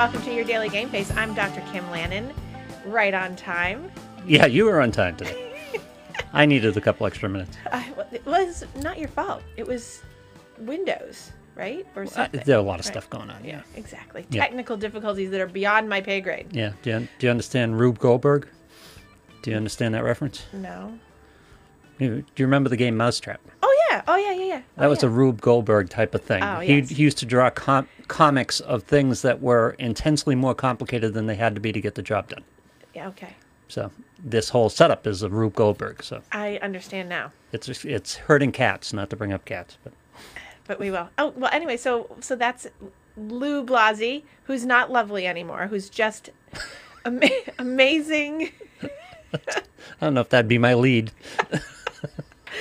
welcome to your daily game face. I'm Dr. Kim Lannon, right on time. Yeah, you were on time today. I needed a couple extra minutes. Uh, it was not your fault. It was Windows, right? Or Uh, something. there are a lot of Right. stuff going on. Yeah. Exactly. Yeah. Technical difficulties that are beyond my pay grade. Yeah. Do you, do you understand Rube Goldberg? Do you understand that reference? No. Do you remember the game Mousetrap? Oh yeah. Oh yeah. Yeah. Yeah. That oh, was yeah. a Rube Goldberg type of thing. Oh, he, yes. he used to draw com- comics of things that were intensely more complicated than they had to be to get the job done. Yeah. Okay. So this whole setup is a Rube Goldberg. So I understand now. it's it's hurting cats, not to bring up cats, but but we will. Oh well. Anyway, so so that's Lou Blasi, who's not lovely anymore, who's just ama- amazing. I don't know if that'd be my lead.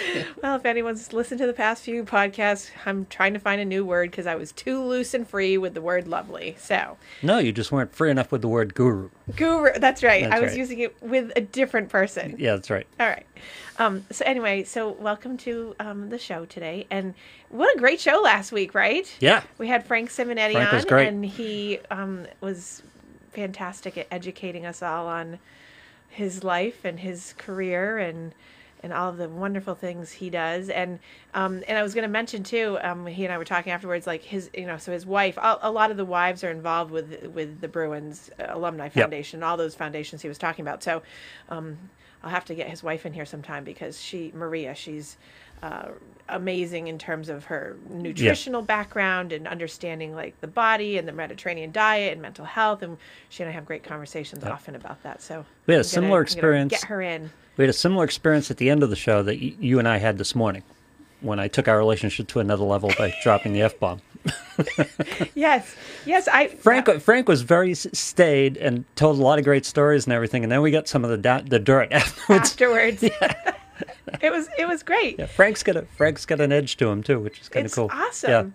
Well, if anyone's listened to the past few podcasts, I'm trying to find a new word because I was too loose and free with the word lovely. So, No, you just weren't free enough with the word guru. guru. That's right. That's I was right. using it with a different person. Yeah, that's right. All right. Um, so anyway, so welcome to um, the show today, and what a great show last week, right? Yeah. We had Frank Simonetti Frank on, great. and he um, was fantastic at educating us all on his life and his career and and all of the wonderful things he does. And um, and I was going to mention too. Um, he and I were talking afterwards, like his you know, so his wife. A, a lot of the wives are involved with with the Bruins Alumni Foundation, all those foundations he was talking about. So. Um, I'll have to get his wife in here sometime because she, Maria, she's uh, amazing in terms of her nutritional background and understanding like the body and the Mediterranean diet and mental health. And she and I have great conversations often about that. So We had a I'm similar gonna experience. Get her in. We had a similar experience at the end of the show that y- you and I had this morning when I took our relationship to another level by dropping the F bomb. Yes, yes. I Frank Frank was very staid and told a lot of great stories and everything, and then we got some of the da- the dirt afterwards. afterwards. it was it was great. Yeah, Frank's got a Frank's got an edge to him too, which is kind of it's cool. awesome. Yeah.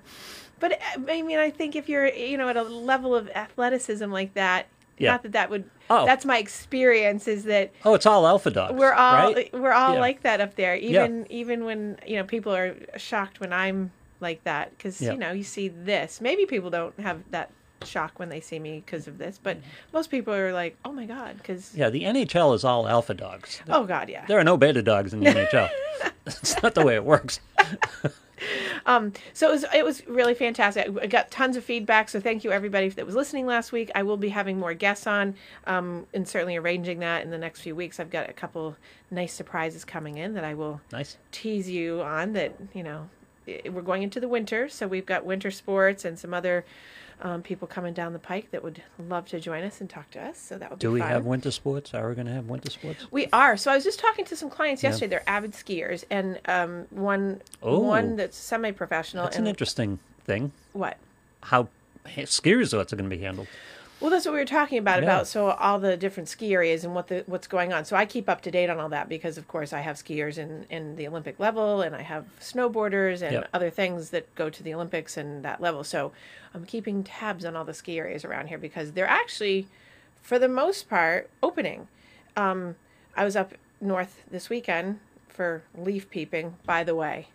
But uh, I mean, I think if you're, you know, at a level of athleticism like that, Yeah. not that that would. Oh. That's my experience. Is that Oh, it's all alpha dogs. we're all right? we're all Yeah. like that up there. Even even when you know people are shocked when I'm like that because Yeah. you know you see this. Maybe people don't have that shock when they see me because of this, but most people are like, oh my god, because Yeah, the NHL is all alpha dogs. oh god, yeah. There are no beta dogs in the NHL. It's not the way it works. So it was, it was really fantastic. I got tons of feedback. So thank you everybody that was listening last week. I will be having more guests on, um, and certainly arranging that in the next few weeks. I've got a couple nice surprises coming in that I will Nice. tease you on. That you know, we're going into the winter, so we've got winter sports and some other um, people coming down the pike that would love to join us and talk to us. So that would Do be Do we fun. have winter sports? Are we going to have winter sports? We are. So I was just talking to some clients yesterday. They're avid skiers, and um, one Oh. one that's semi-professional. That's and an interesting thing. what? How ski resorts are going to be handled. Well, that's what we were talking about Yeah. about so all the different ski areas and what the what's going on. So I keep up to date on all that because, of course, I have skiers in in the Olympic level, and I have snowboarders and Yep. other things that go to the Olympics and that level. So I'm keeping tabs on all the ski areas around here because they're actually, for the most part, opening. Um, I was up north this weekend for leaf peeping. By the way,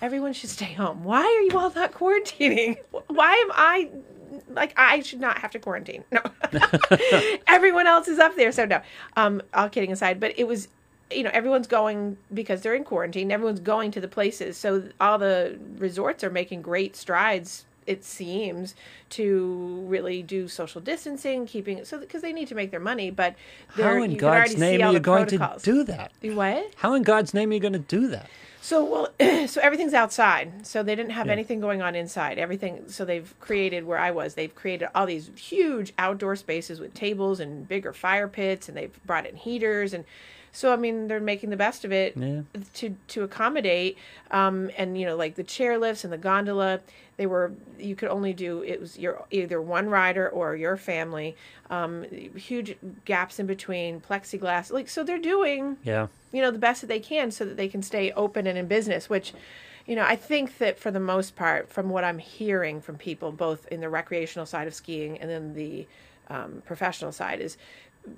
everyone should stay home. Why are you all not quarantining? Why am I like I should not have to quarantine? No, everyone else is up there, so no. Um, all kidding aside, but it was, you know, everyone's going because they're in quarantine. Everyone's going to the places, so all the resorts are making great strides. It seems to really do social distancing, keeping so because they need to make their money. But How in you can already God's name are you going protocols. to do that? what? How in God's name are you going to do that? So well, so everything's outside. So they didn't have Yeah. anything going on inside. Everything. So they've created where I was. They've created all these huge outdoor spaces with tables and bigger fire pits, and they've brought in heaters and. So I mean, they're making the best of it Yeah. to to accommodate, um, and you know, like the chair lifts and the gondola. They were you could only do it was your either one rider or your family. Um, huge gaps in between, plexiglass. Like so, they're doing Yeah. you know the best that they can so that they can stay open and in business which you know i think that for the most part from what i'm hearing from people both in the recreational side of skiing and then the um, professional side is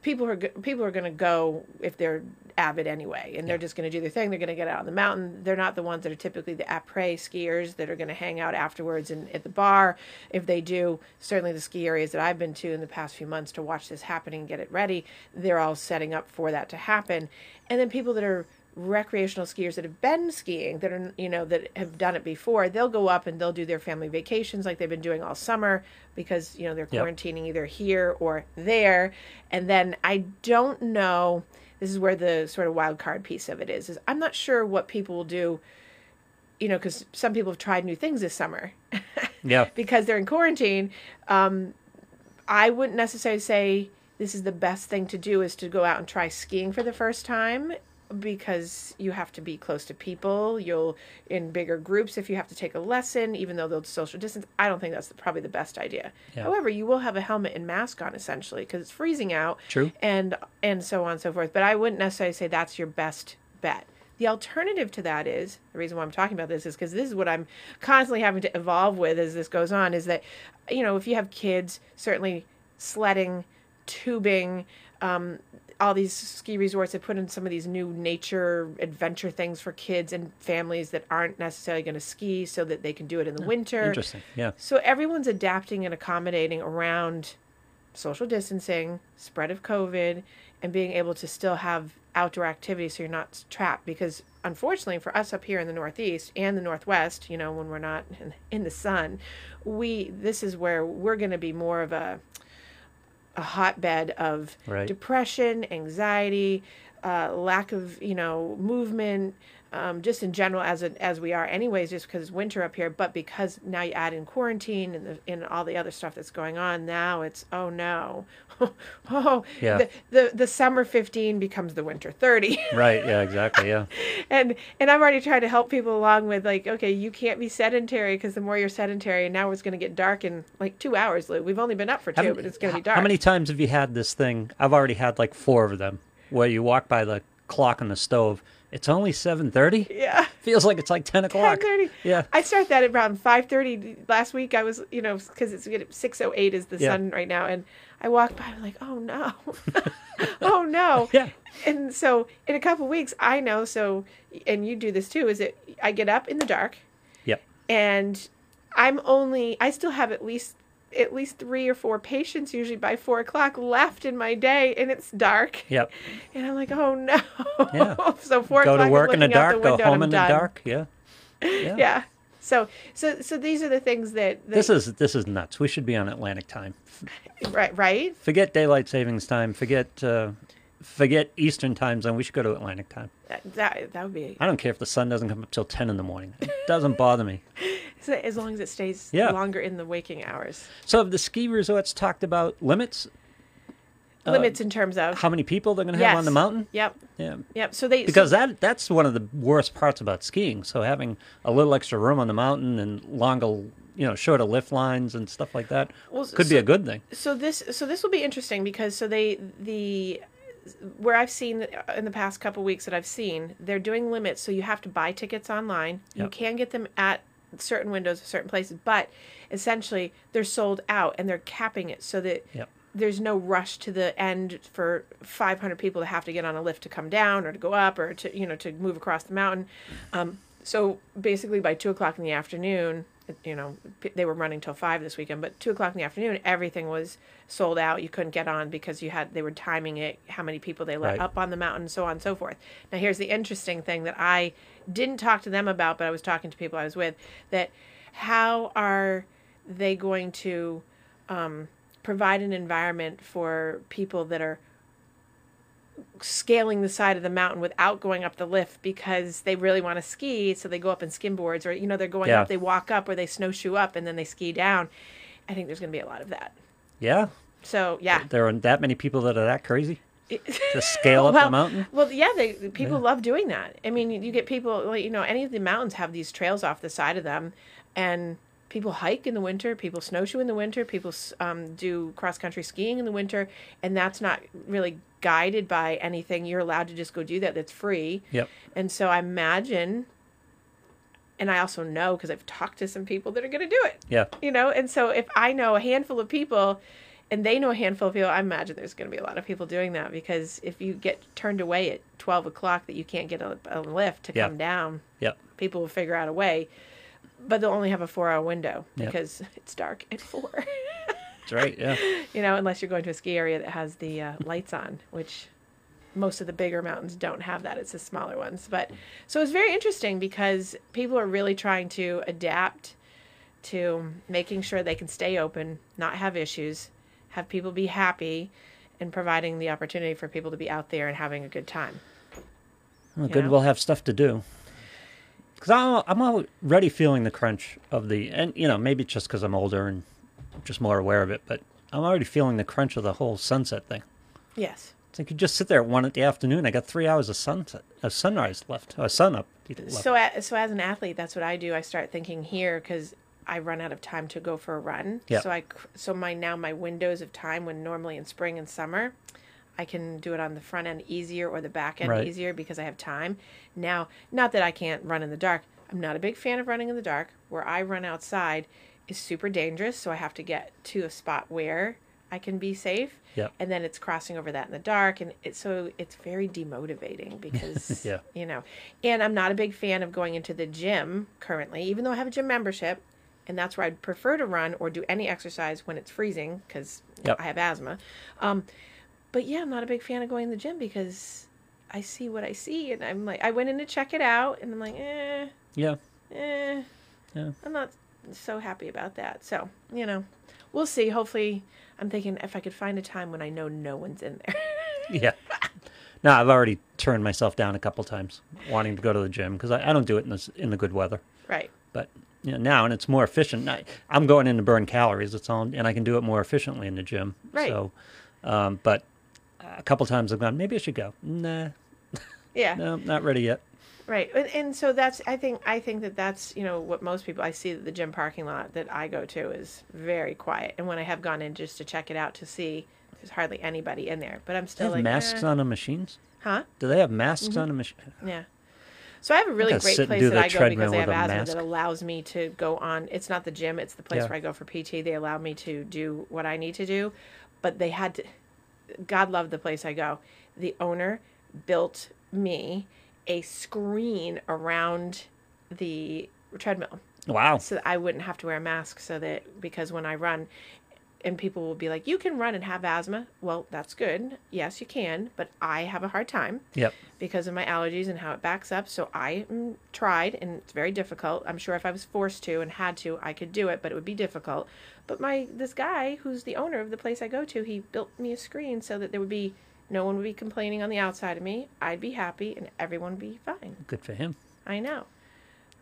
people are people are going to go if they're avid anyway, and they're just going to do their thing. They're going to get out on the mountain. They're not the ones that are typically the après skiers that are going to hang out afterwards and at the bar. If they do, certainly the ski areas that I've been to in the past few months to watch this happening and get it ready, they're all setting up for that to happen. And then people that are recreational skiers that have been skiing that are you know that have done it before they'll go up and they'll do their family vacations like they've been doing all summer because you know they're Yep. quarantining either here or there and then i don't know this is where the sort of wild card piece of it is is i'm not sure what people will do you know because some people have tried new things this summer Yeah. because they're in quarantine um, i wouldn't necessarily say this is the best thing to do is to go out and try skiing for the first time because you have to be close to people you'll in bigger groups if you have to take a lesson even though they'll social distance i don't think that's probably the best idea Yeah. however you will have a helmet and mask on essentially because it's freezing out True. and and so on and so forth but i wouldn't necessarily say that's your best bet the alternative to that is the reason why i'm talking about this is because this is what i'm constantly having to evolve with as this goes on is that you know if you have kids certainly sledding tubing um, all these ski resorts have put in some of these new nature adventure things for kids and families that aren't necessarily going to ski so that they can do it in the winter Interesting. Yeah. so everyone's adapting and accommodating around social distancing, spread of COVID, and being able to still have outdoor activity so you're not trapped. Because unfortunately for us up here in the Northeast and the Northwest, you know, when we're not in, in the sun, we this is where we're going to be more of a a hotbed of Right. depression, anxiety, uh, lack of you know movement, um, just in general as as we are anyways, just because it's winter up here. But because now you add in quarantine and the, and all the other stuff that's going on, now it's oh no, oh Yeah. the, the the summer fifteen becomes the winter thirty. Right. Yeah. Exactly. Yeah. and and I'm already trying to help people along with like, okay, you can't be sedentary because the more you're sedentary, and now it's going to get dark in like two hours. Lou. We've only been up for two, but it's going to be dark. How many times have you had this thing? I've already had like four of them where you walk by the clock on the stove. It's only seven thirty. Yeah. Feels like it's like ten o'clock. 10:30. Yeah. I start that at around five thirty last week. I was, you know, because it's six oh eight is the Yeah. sun right now, and I walked by. I'm like, oh no, oh no. Yeah. And so in a couple weeks, I know. So, and you do this too. Is it I get up in the dark, Yep. and I'm only. I still have at least at least three or four patients usually by four o'clock left in my day, and it's dark. Yep. And I'm like, oh no. Yeah. so four Go o'clock. to work in the dark. Go window and home in the dark. Yeah. Yeah. Yeah. So so so these are the things that, that This is this is nuts. We should be on Atlantic time. right right. Forget daylight savings time. Forget uh, forget Eastern time zone. We should go to Atlantic time. That that, that would be I don't care if the sun doesn't come up till ten in the morning. It doesn't bother me. So as long as it stays Yeah. longer in the waking hours. So have the ski resorts talked about limits? Uh, limits in terms of How many people they're going to have on the mountain? Yep. Yeah. Yep. So they Because so, that that's one of the worst parts about skiing. So having a little extra room on the mountain and longer, you know, shorter lift lines and stuff like that Well, could be a good thing. so this so this will be interesting because so they the where I've seen in the past couple weeks that I've seen they're doing limits so you have to buy tickets online you can get them at certain windows of certain places but essentially they're sold out and they're capping it so that Yep. there's no rush to the end for 500 people to have to get on a lift to come down or to go up or to you know to move across the mountain um, so basically by two o'clock in the afternoon you know they were running till five this weekend but two o'clock in the afternoon everything was sold out you couldn't get on because you had they were timing it how many people they let Right. up on the mountain so on and so forth now here's the interesting thing that i didn't talk to them about but i was talking to people i was with that how are they going to um, provide an environment for people that are scaling the side of the mountain without going up the lift because they really want to ski so they go up in skimboards or you know they're going Yeah. up they walk up or they snowshoe up and then they ski down i think there's going to be a lot of that Yeah. so yeah There are that many people that are that crazy to scale up well, the mountain. Well, yeah, they people love doing that. I mean, you, you get people, like, you know, any of the mountains have these trails off the side of them, and people hike in the winter, people snowshoe in the winter, people um, do cross country skiing in the winter, and that's not really guided by anything. You're allowed to just go do that. That's free. Yep. And so I imagine, and I also know because I've talked to some people that are going to do it Yeah. you know and so if i know a handful of people and they know a handful of people. I imagine there's going to be a lot of people doing that because if you get turned away at 12 o'clock that you can't get a, a lift to Yeah. come down, Yep. people will figure out a way. But they'll only have a four hour window Yep. because it's dark at four. That's right. Yeah. you know, unless you're going to a ski area that has the uh, lights on, which most of the bigger mountains don't have that. It's the smaller ones. But so it's very interesting because people are really trying to adapt to making sure they can stay open, not have issues, have people be happy, and providing the opportunity for people to be out there and having a good time. Well, good. know? We'll have stuff to do. Because I'm, I'm already feeling the crunch of the, and you know, maybe just because I'm older and just more aware of it, but I'm already feeling the crunch of the whole sunset thing. Yes. It's like you just sit there at one at the afternoon. I got three hours of sunset, of sunrise left, a sun up. left. So, a- so as an athlete, that's what I do. I start thinking here because I run out of time to go for a run. Yeah. So I, so my now my windows of time when normally in spring and summer, I can do it on the front end easier or the back end Right. easier because I have time. Now, not that I can't run in the dark. I'm not a big fan of running in the dark. Where I run outside is super dangerous, so I have to get to a spot where I can be safe. Yep. And then it's crossing over that in the dark, and it, so it's very demotivating because Yeah. you know. And I'm not a big fan of going into the gym currently, even though I have a gym membership, and that's where I'd prefer to run or do any exercise when it's freezing because Yep. I have asthma. Um, but yeah, I'm not a big fan of going to the gym because I see what I see, and I'm like, I went in to check it out, and I'm like, eh, Yeah. eh, Yeah. I'm not so happy about that. So you know, we'll see. Hopefully, I'm thinking if I could find a time when I know no one's in there. Yeah. No, I've already turned myself down a couple times wanting to go to the gym because I, I don't do it in the, in the good weather. right. But you know, now and it's more efficient. I, I'm going in to burn calories. It's all, and I can do it more efficiently in the gym. Right. So, um, but a couple times I've gone. Maybe I should go. Nah, Yeah. no, not ready yet. Right, and, and so that's I think I think that that's you know what most people I see that the gym parking lot that I go to is very quiet, and when I have gone in just to check it out to see, there's hardly anybody in there. But I'm They still have like masks eh. on the machines. huh? Do they have masks on the machine? Yeah. So I have a really great place that I go because I have asthma mask. that allows me to go on. It's not the gym; it's the place Yeah. where I go for PT. They allow me to do what I need to do, but they had to. God love the place I go. The owner built me a screen around the treadmill Wow. so that I wouldn't have to wear a mask so that because when I run and people will be like you can run and have asthma. Well that's good. Yes you can but I have a hard time Yep. because of my allergies and how it backs up. So I mm, tried and it's very difficult. I'm sure if I was forced to and had to I could do it but it would be difficult. But my this guy who's the owner of the place I go to he built me a screen so that there would be no one would be complaining on the outside of me. I'd be happy and everyone would be fine. Good for him. I know.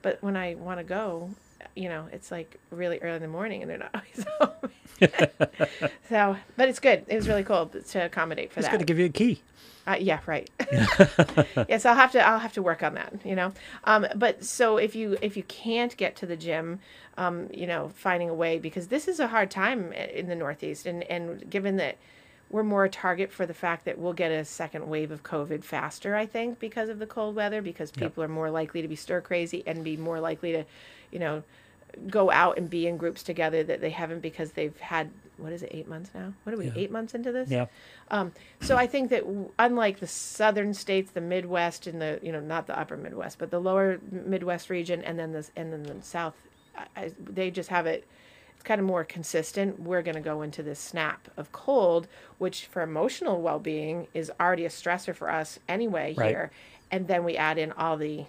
But when I want to go, you know, it's like really early in the morning and they're not always home. so, but it's good. It was really cool to accommodate for He's that. It's going to give you a key. Uh, yeah, right. yes, I'll have to. I'll have to work on that. You know, um, but so if you if you can't get to the gym, um, you know, finding a way because this is a hard time in the Northeast, and and given that we're more a target for the fact that we'll get a second wave of COVID faster, I think, because of the cold weather, because people are more likely to be stir crazy and be more likely to, you know, go out and be in groups together that they haven't because they've had what is it eight months now? What are we Yeah. eight months into this? Yeah. Um, so I think that w- unlike the southern states, the Midwest and the you know not the upper Midwest, but the lower Midwest region, and then the and then the South, I, I, they just have it. It's kind of more consistent. We're going to go into this snap of cold, which for emotional well being is already a stressor for us anyway Right. here, and then we add in all the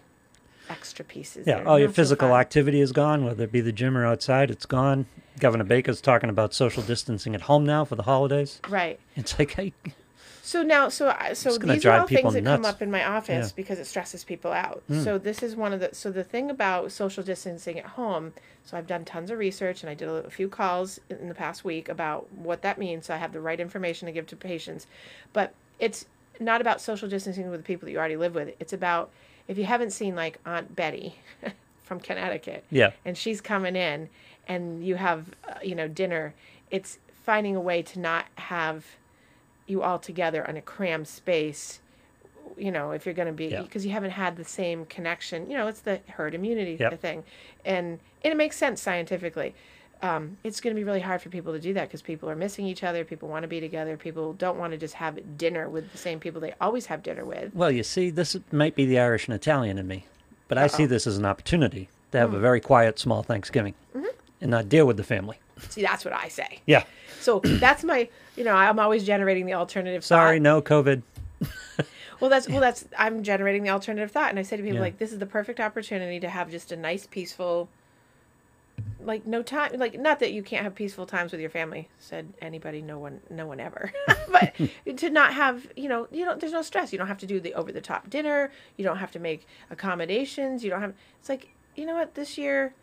extra pieces. Yeah, all your so physical fun. activity is gone, whether it be the gym or outside, it's gone. Governor Baker's talking about social distancing at home now for the holidays. Right. It's like, hey, So now, so I- so these are all things that come up in my office Yeah. because it stresses people out. Hmm. So this is one of the so the thing about social distancing at home. So I've done tons of research and I did a, a few calls in the past week about what that means. So I have the right information to give to patients, but it's not about social distancing with the people that you already live with. It's about if you haven't seen like Aunt Betty from Connecticut, yeah, and she's coming in and you have uh, you know dinner it's finding a way to not have you all together in a crammed space you know if you're going to be Yeah. because you haven't had the same connection you know it's the herd immunity Yep. thing and and it makes sense scientifically um, it's going to be really hard for people to do that because people are missing each other. People want to be together. People don't want to just have dinner with the same people they always have dinner with. Well, you see, this might be the Irish and Italian in me, but I see this as an opportunity to Mm. have a very quiet, small Thanksgiving Mm-hmm. and not deal with the family. See, that's what I say. Yeah. So that's my, you know, I'm always generating the alternative. Sorry, thought. no COVID. Well, that's well, that's I'm generating the alternative thought, and I say to people Yeah. like, this is the perfect opportunity to have just a nice, peaceful, like no time, like not that you can't have peaceful times with your family. Said anybody, no one, no one ever. but to not have, you know, you don't. there's no stress. You don't have to do the over the top dinner. You don't have to make accommodations. You don't have. It's like you know what, this year,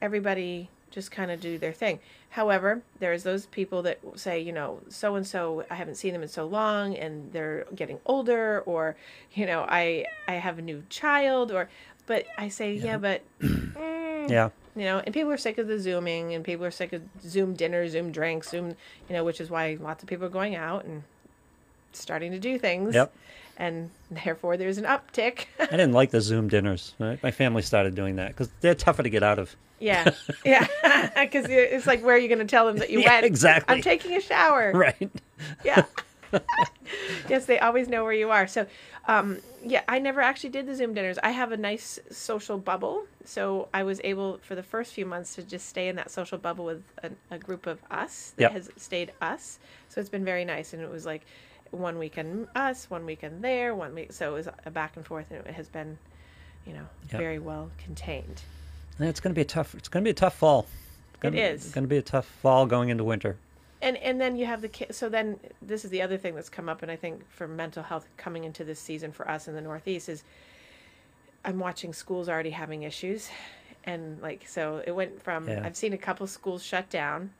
everybody just kind of do their thing. However, there's those people that say, you know, so and so, I haven't seen them in so long, and they're getting older, or, you know, I I have a new child, or, but I say, yeah, but, mm, Yeah. you know, and people are sick of the zooming, and people are sick of Zoom dinner, Zoom drinks, Zoom, you know, which is why lots of people are going out and starting to do things. Yep. And therefore, there's an uptick. I didn't like the Zoom dinners. Right? My family started doing that because they're tougher to get out of. yeah, yeah, because it's like, where are you going to tell them that you Yeah, went? exactly. I'm taking a shower. Right. yeah. yes, they always know where you are. So, um, yeah, I never actually did the Zoom dinners. I have a nice social bubble, so I was able for the first few months to just stay in that social bubble with a, a group of us that Yep. has stayed us. So it's been very nice, and it was like one weekend us, one weekend there, one week. So it was a back and forth, and it has been, you know, Yep. very well contained. Yeah, It's going to be a tough. It's going to be a tough fall. It's gonna, is. It's going to be a tough fall going into winter. and and then you have the kid so then this is the other thing that's come up and i think for mental health coming into this season for us in the northeast is i'm watching schools already having issues and like so it went from Yeah. i've seen a couple schools shut down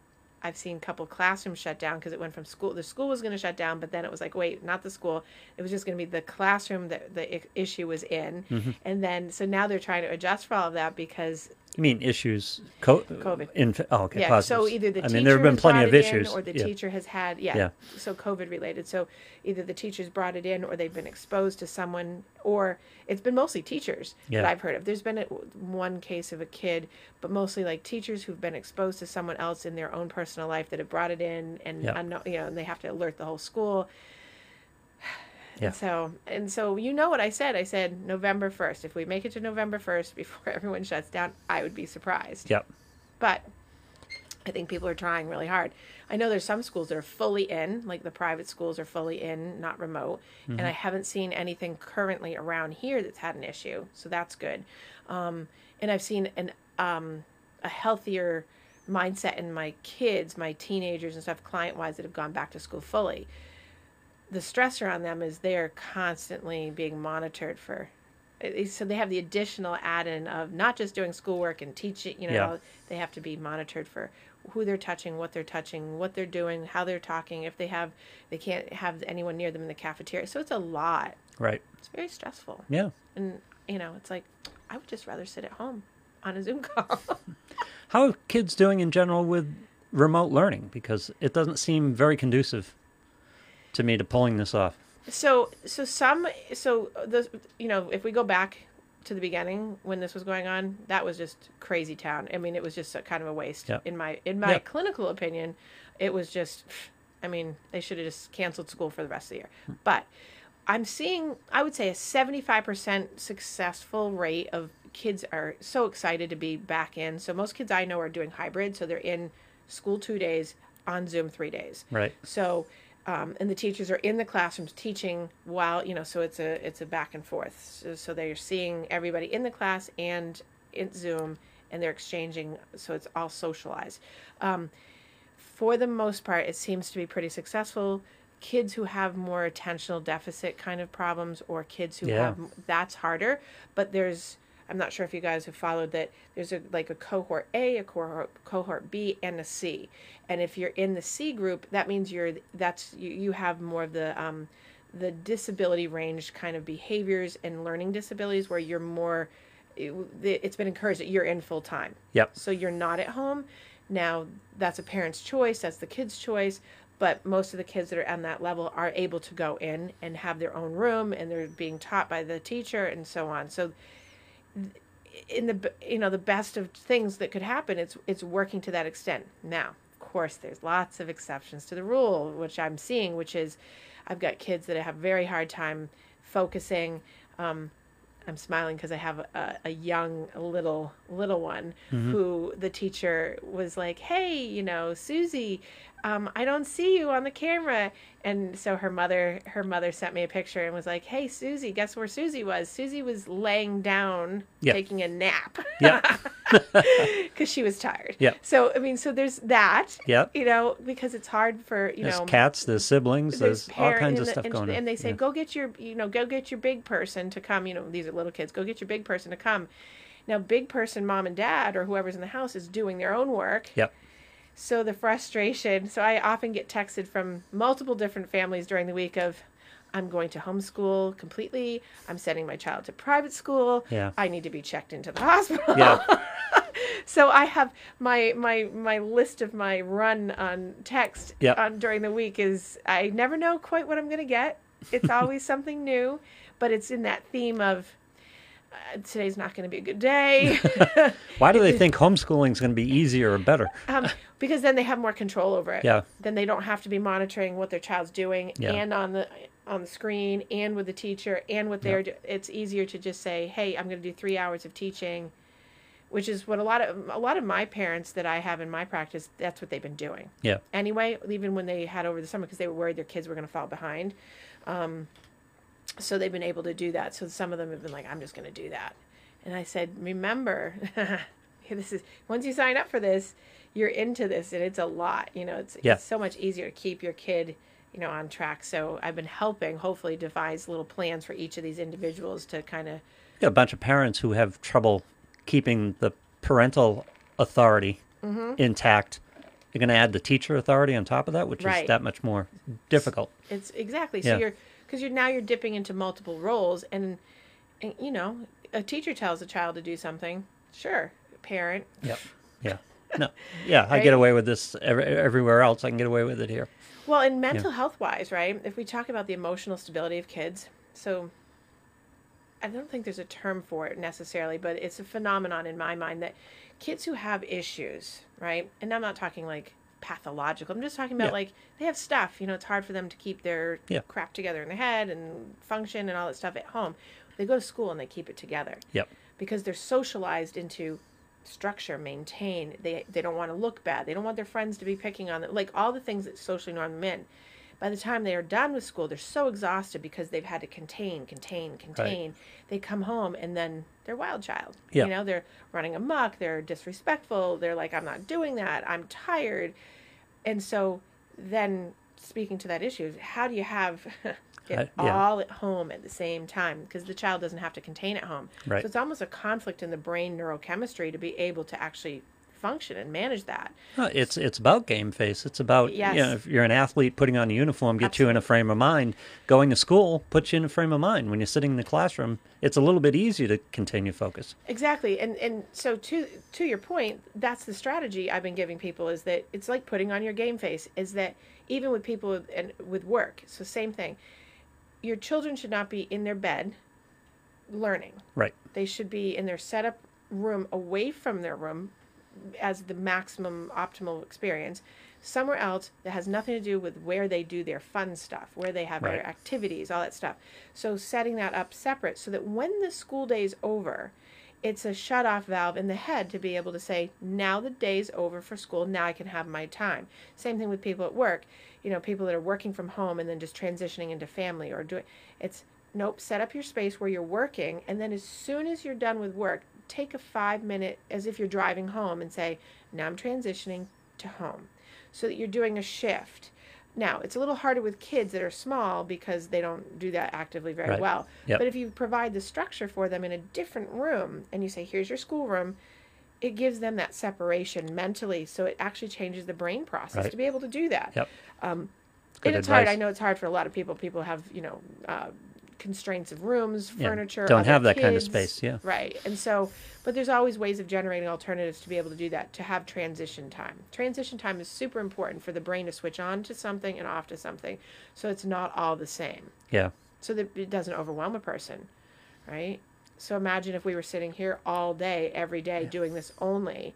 i've seen a couple classrooms shut down because it went from school the school was going to shut down but then it was like wait not the school it was just going to be the classroom that the issue was in Mm-hmm. and then so now they're trying to adjust for all of that because You mean issues? Co- COVID. Inf- oh, okay. yeah. positives. So either the I mean, there have been plenty brought of in, issues. or the yeah. teacher has had yeah, Yeah. So COVID related. So either the teachers brought it in, or they've been exposed to someone, or it's been mostly teachers that I've heard of. There's been a, one case of a kid, but mostly like teachers who've been exposed to someone else in their own personal life that have brought it in, and Yeah. unknown- you know, and they have to alert the whole school. Yeah. And so and so you know what I said? I said November first. If we make it to November first before everyone shuts down, I would be surprised Yep. but I think people are trying really hard. I know there's some schools that are fully in, like the private schools are fully in, not remote, and I haven't seen anything currently around here that's had an issue, so that's good. Um, and I've seen an um, a healthier mindset in my kids, my teenagers and stuff, client wise, that have gone back to school fully. The stressor on them is they're constantly being monitored for so they have the additional add-in of not just doing schoolwork and teaching you know Yeah. they have to be monitored for who they're touching what they're touching what they're doing how they're talking if they have they can't have anyone near them in the cafeteria so it's a lot Right. it's very stressful Yeah. and you know it's like i would just rather sit at home on a zoom call How are kids doing in general with remote learning? Because it doesn't seem very conducive to me to pulling this off. so so some so the you know if we go back to the beginning when this was going on that was just crazy town i mean it was just a, kind of a waste Yep. in my in my Yep. clinical opinion it was just i mean they should have just canceled school for the rest of the year hmm. but i'm seeing i would say a 75% successful rate of kids are so excited to be back in so most kids i know are doing hybrid so they're in school two days on zoom three days Right. so, um, and the teachers are in the classrooms teaching while you know, so it's a it's a back and forth. So, so they're seeing everybody in the class and in Zoom, and they're exchanging. So it's all socialized. Um, for the most part, it seems to be pretty successful. Kids who have more attentional deficit kind of problems, or kids who Yeah. have that's harder. But there's I'm not sure if you guys have followed that. There's a like a cohort A, a cohort cohort B, and a C. And if you're in the C group, that means you're that's you, you have more of the um, the disability range kind of behaviors and learning disabilities where you're more. It, it's been encouraged that you're in full time. Yep. So you're not at home. Now, that's a parent's choice, that's the kid's choice, but most of the kids that are on that level are able to go in and have their own room and they're being taught by the teacher and so on. So in the you know the best of things that could happen it's it's working to that extent. Now of course there's lots of exceptions to the rule which i'm seeing which is i've got kids that have very hard time focusing. Um, i'm smiling because i have a, a young little little one who the teacher was like hey you know susie um, I don't see you on the camera. And so her mother, her mother sent me a picture and was like, "Hey, Susie, guess where Susie was? Susie was laying down, Yeah. taking a nap, Yeah. because she was tired." Yeah. So I mean, so there's that. Yep. You know, because it's hard for you There's know cats, there's siblings, there's, all kinds of the- stuff and, going on. And they say, Yeah. go get your, you know, go get your big person to come. You know, these are little kids. Go get your big person to come. Now, big person, mom and dad, or whoever's in the house, is doing their own work. Yep. So the frustration. So I often get texted from multiple different families during the week of, I'm going to homeschool completely. I'm sending my child to private school. Yeah. I need to be checked into the hospital. Yeah. So I have my my my list of my run on text Yep. on during the week is I never know quite what I'm going to get. It's always something new, but it's in that theme of today's not going to be a good day. Why do they think homeschooling is going to be easier or better? um, because then they have more control over it. Yeah. Then they don't have to be monitoring what their child's doing Yeah. and on the on the screen and with the teacher and what they're. do It's easier to just say, "Hey, I'm going to do three hours of teaching," which is what a lot of a lot of my parents that I have in my practice. That's what they've been doing Yeah. anyway. Even when they had over the summer because they were worried their kids were going to fall behind. Um, so they've been able to do that. So some of them have been like, "I'm just going to do that," and I said, "Remember, this is once you sign up for this." You're into this, and it's a lot. You know, it's, Yeah. it's so much easier to keep your kid, you know, on track. So I've been helping, hopefully, devise little plans for each of these individuals to kind of got a bunch of parents who have trouble keeping the parental authority Mm-hmm. intact. You're going to add the teacher authority on top of that, which Right. is that much more difficult. It's exactly so you're because you're now you're dipping into multiple roles, and, and you know a teacher tells a child to do something. Sure, parent. Yep. Yeah. No. Yeah, I get away with this every, everywhere else. I can get away with it here. Well, in mental health wise, right? If we talk about the emotional stability of kids, so I don't think there's a term for it necessarily, but it's a phenomenon in my mind that kids who have issues, right? And I'm not talking like pathological. I'm just talking about Yeah. like they have stuff, you know, it's hard for them to keep their Yeah. crap together in their head and function and all that stuff at home. They go to school and they keep it together Yep. because they're socialized into structure, maintain. They they don't want to look bad. They don't want their friends to be picking on them. Like all the things that socially norm in. By the time they are done with school, they're so exhausted because they've had to contain, contain, contain. They come home and then they're wild child. Yeah. You know, they're running amok, they're disrespectful, they're like, I'm not doing that, I'm tired. And so then speaking to that issue, how do you have it I- yeah. all at home at the same time? Because the child doesn't have to contain at home. Right. So it's almost a conflict in the brain neurochemistry to be able to actually function and manage that. No, it's it's about game face. It's about Yes. you know, if you're an athlete, putting on a uniform gets you in a frame of mind. Going to school puts you in a frame of mind. When you're sitting in the classroom, it's a little bit easier to continue focus. Exactly. And and so to to your point, that's the strategy I've been giving people is that it's like putting on your game face is that even with people with, and with work, so same thing. Your children should not be in their bed learning. Right. They should be in their setup room away from their room as the maximum optimal experience. Somewhere else that has nothing to do with where they do their fun stuff, where they have Right. their activities, all that stuff. So setting that up separate so that when the school day is over, it's a shut off valve in the head to be able to say, now the day's over for school, now I can have my time. Same thing with people at work. You know, people that are working from home and then just transitioning into family or doing it's nope, set up your space where you're working and then as soon as you're done with work, take a 5 minute as if you're driving home and say, now I'm transitioning to home. So that you're doing a shift. Now, it's a little harder with kids that are small because they don't do that actively very Right. well. Yep. But if you provide the structure for them in a different room and you say, here's your schoolroom, it gives them that separation mentally. So it actually changes the brain process Right. to be able to do that. Yep. Um, and it's hard. I know it's hard for a lot of people. People have, you know, uh, constraints of rooms, Yeah, furniture. don't have that kind of space, yeah. Right. And so, but there's always ways of generating alternatives to be able to do that, to have transition time. Transition time is super important for the brain to switch on to something and off to something. So it's not all the same. Yeah. So that it doesn't overwhelm a person. Right. So imagine if we were sitting here all day, every day, doing this only.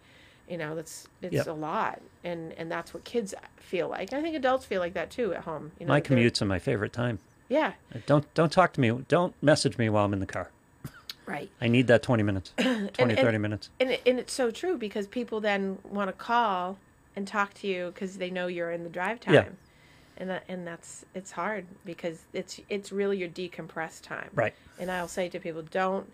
You know, that's it's Yep. a lot, and and that's what kids feel like. I think adults feel like that too at home. You know, My commutes are my favorite time. Yeah, Don't don't talk to me. Don't message me while I'm in the car. right. I need that 20 minutes, 20, and- 30 minutes. And it, and it's so true because people then want to call and talk to you because they know you're in the drive time. Yeah. And that, and that's it's hard because it's it's really your decompressed time. Right. And I'll say to people, don't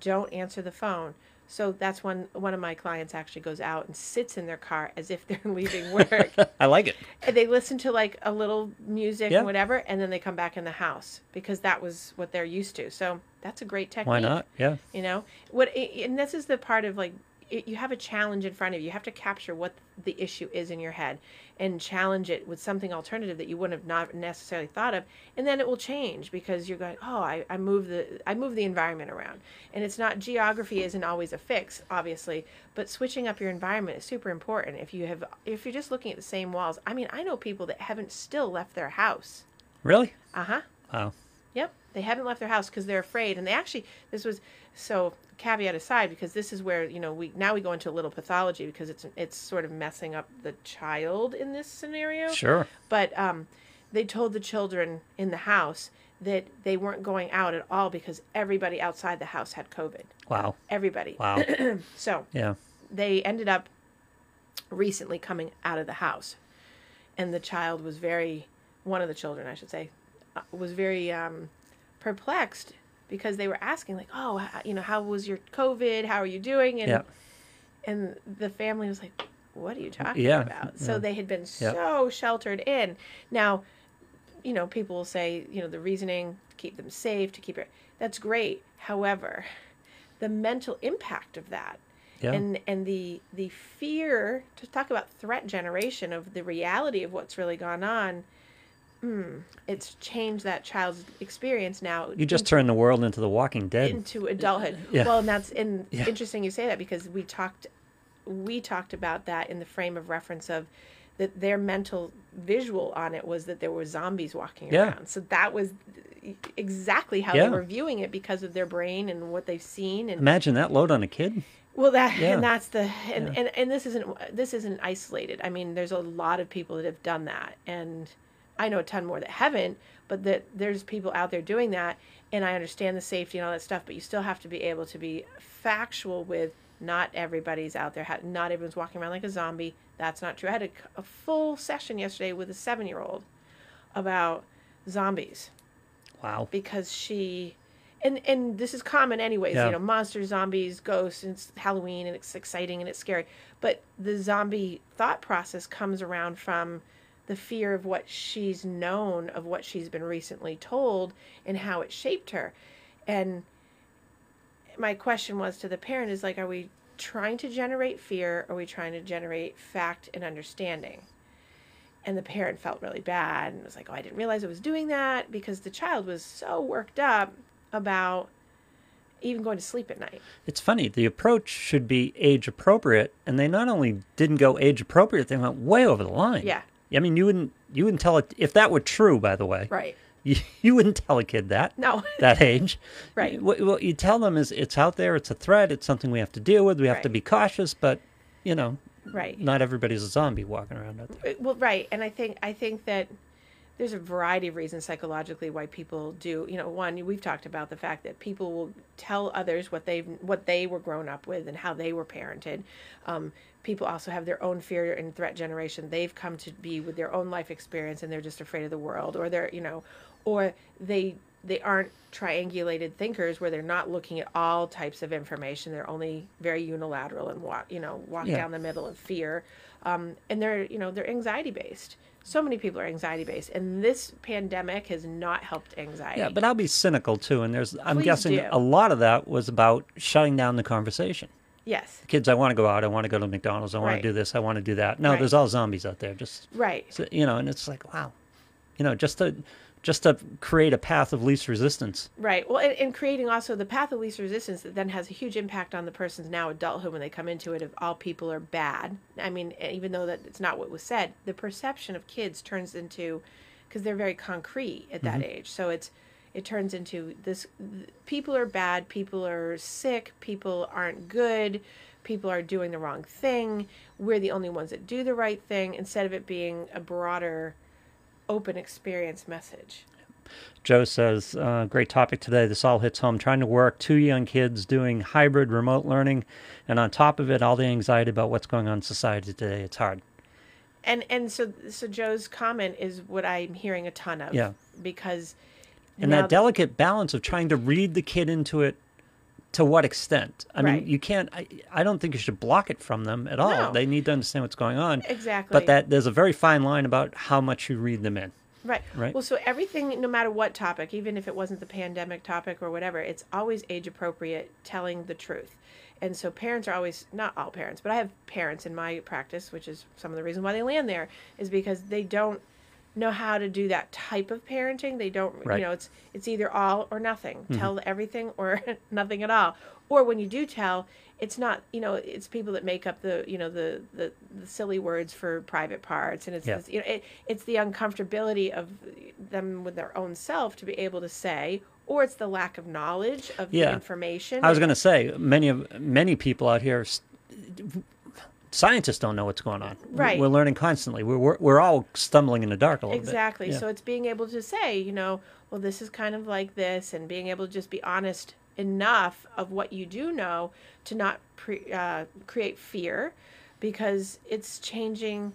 don't answer the phone. So that's when one of my clients actually goes out and sits in their car as if they're leaving work. I like it. and they listen to like a little music Yeah. and whatever, and then they come back in the house because that was what they're used to. So that's a great technique Why not? Yeah. you know what and this is the part of like it, you have a challenge in front of you. You have to capture what the issue is in your head and challenge it with something alternative that you wouldn't have not necessarily thought of. And then it will change because you're going oh I, I move the i move the environment around. And it's not geography isn't always a fix obviously but switching up your environment is super important. If you have if you're just looking at the same walls i mean i know people that haven't still left their house. Really? uh-huh. Wow. Yep, they haven't left their house because they're afraid, and they actually this was so caveat aside because this is where you know we now we go into a little pathology because it's it's sort of messing up the child in this scenario. Sure. But um, they told the children in the house that they weren't going out at all because everybody outside the house had COVID. Wow. Everybody. Wow. So yeah. they ended up recently coming out of the house and the child was very one of the children i should say uh, was very um, perplexed because they were asking like oh you know how was your covid? How are you doing? And and the family was like what are you talking Yeah, about? So yeah. they had been so sheltered in. Now you know people will say you know the reasoning to keep them safe to keep it that's great. However the mental impact of that Yeah. and and the the fear to talk about threat generation of the reality of what's really gone on mm, it's changed that child's experience now you just turned the world into the Walking Dead. into adulthood Yeah. well and that's and Yeah. interesting you say that because we talked we talked about that in the frame of reference of that their mental visual on it was that there were zombies walking Yeah. around so that was exactly how Yeah. they were viewing it because of their brain and what they've seen and Imagine that load on a kid. well, that Yeah. and that's the and, and and this isn't this isn't isolated. I mean, there's a lot of people that have done that, and I know a ton more that haven't. But that there's people out there doing that, and I understand the safety and all that stuff. But you still have to be able to be factual with not everybody's out there. Not everyone's walking around like a zombie. That's not true. I had a, a full session yesterday with a seven year old about zombies Wow. because she and and this is common anyways Yeah. you know monsters zombies ghosts and it's halloween and it's exciting and it's scary but the zombie thought process comes around from the fear of what she's known of what she's been recently told and how it shaped her and my question was to the parent is like are we trying to generate fear or are we trying to generate fact and understanding and the parent felt really bad and was like, "Oh, I didn't realize I was doing that because the child was so worked up about even going to sleep at night." It's funny. The approach should be age appropriate, and they not only didn't go age appropriate, they went way over the line. Yeah. I mean, you wouldn't you wouldn't tell it if that were true. By the way, Right. you, you wouldn't tell a kid that No. that age. Right. What, what you tell them is it's out there. It's a threat. It's something we have to deal with. We have to be cautious, but you know, right. not everybody's a zombie walking around out there. Well, right, and I think I think that there's a variety of reasons psychologically why people do. You know, one we've talked about the fact that people will tell others what they've what they were grown up with and how they were parented. Um, people also have their own fear and threat generation. They've come to be with their own life experience and they're just afraid of the world, or they're you know, or they they aren't triangulated thinkers where they're not looking at all types of information. They're only very unilateral and walk you know walk Yeah. down the middle of fear, um, and they're you know they're anxiety based. So many people are anxiety based, and this pandemic has not helped anxiety. Yeah, but I'll be cynical too. And there's I'm Please guessing do. a lot of that was about shutting down the conversation. yes, Kids, I want to go out. I want to go to McDonald's. I want Right. to do this. I want to do that. No, Right. there's all zombies out there. Just right, So, you know, and it's like, wow, you know, just to just to create a path of least resistance. right. Well, and, and creating also the path of least resistance that then has a huge impact on the person's now adulthood when they come into it. If all people are bad, I mean, even though that it's not what was said, the perception of kids turns into because they're very concrete at that mm-hmm. age. So it's it turns into this people are bad, people are sick, people aren't good, people are doing the wrong thing. We're the only ones that do the right thing instead of it being a broader open experience message. Joe says, uh, great topic today. This all hits home. Trying to work, two young kids doing hybrid remote learning, and on top of it, all the anxiety about what's going on in society today. It's hard. And and so so Joe's comment is what I'm hearing a ton of. Yeah. Because And that delicate balance of trying to read the kid into it to what extent? I mean, you can't, I, I don't think you should block it from them at all. No. They need to understand what's going on. Exactly. But that there's a very fine line about how much you read them in. Right. Right. Well, so everything, no matter what topic, even if it wasn't the pandemic topic or whatever, it's always age appropriate, telling the truth. And so parents are always, not all parents, but I have parents in my practice, which is some of the reason why they land there, is because they don't know how to do that type of parenting. They don't, Right. you know, it's it's either all or nothing. Mm-hmm. Tell everything or nothing at all. Or when you do tell, it's not, you know, it's people that make up the, you know, the the, the silly words for private parts, and it's Yeah. this, you know, it, it's the uncomfortability of them with their own self to be able to say, or it's the lack of knowledge of Yeah. the information. I was going to say many of many people out here, scientists don't know what's going on. Right. We're learning constantly. We're we're, we're all stumbling in the dark a little exactly. bit. Yeah. So it's being able to say, you know, well, this is kind of like this, and being able to just be honest enough of what you do know to not pre, uh, create fear, because it's changing.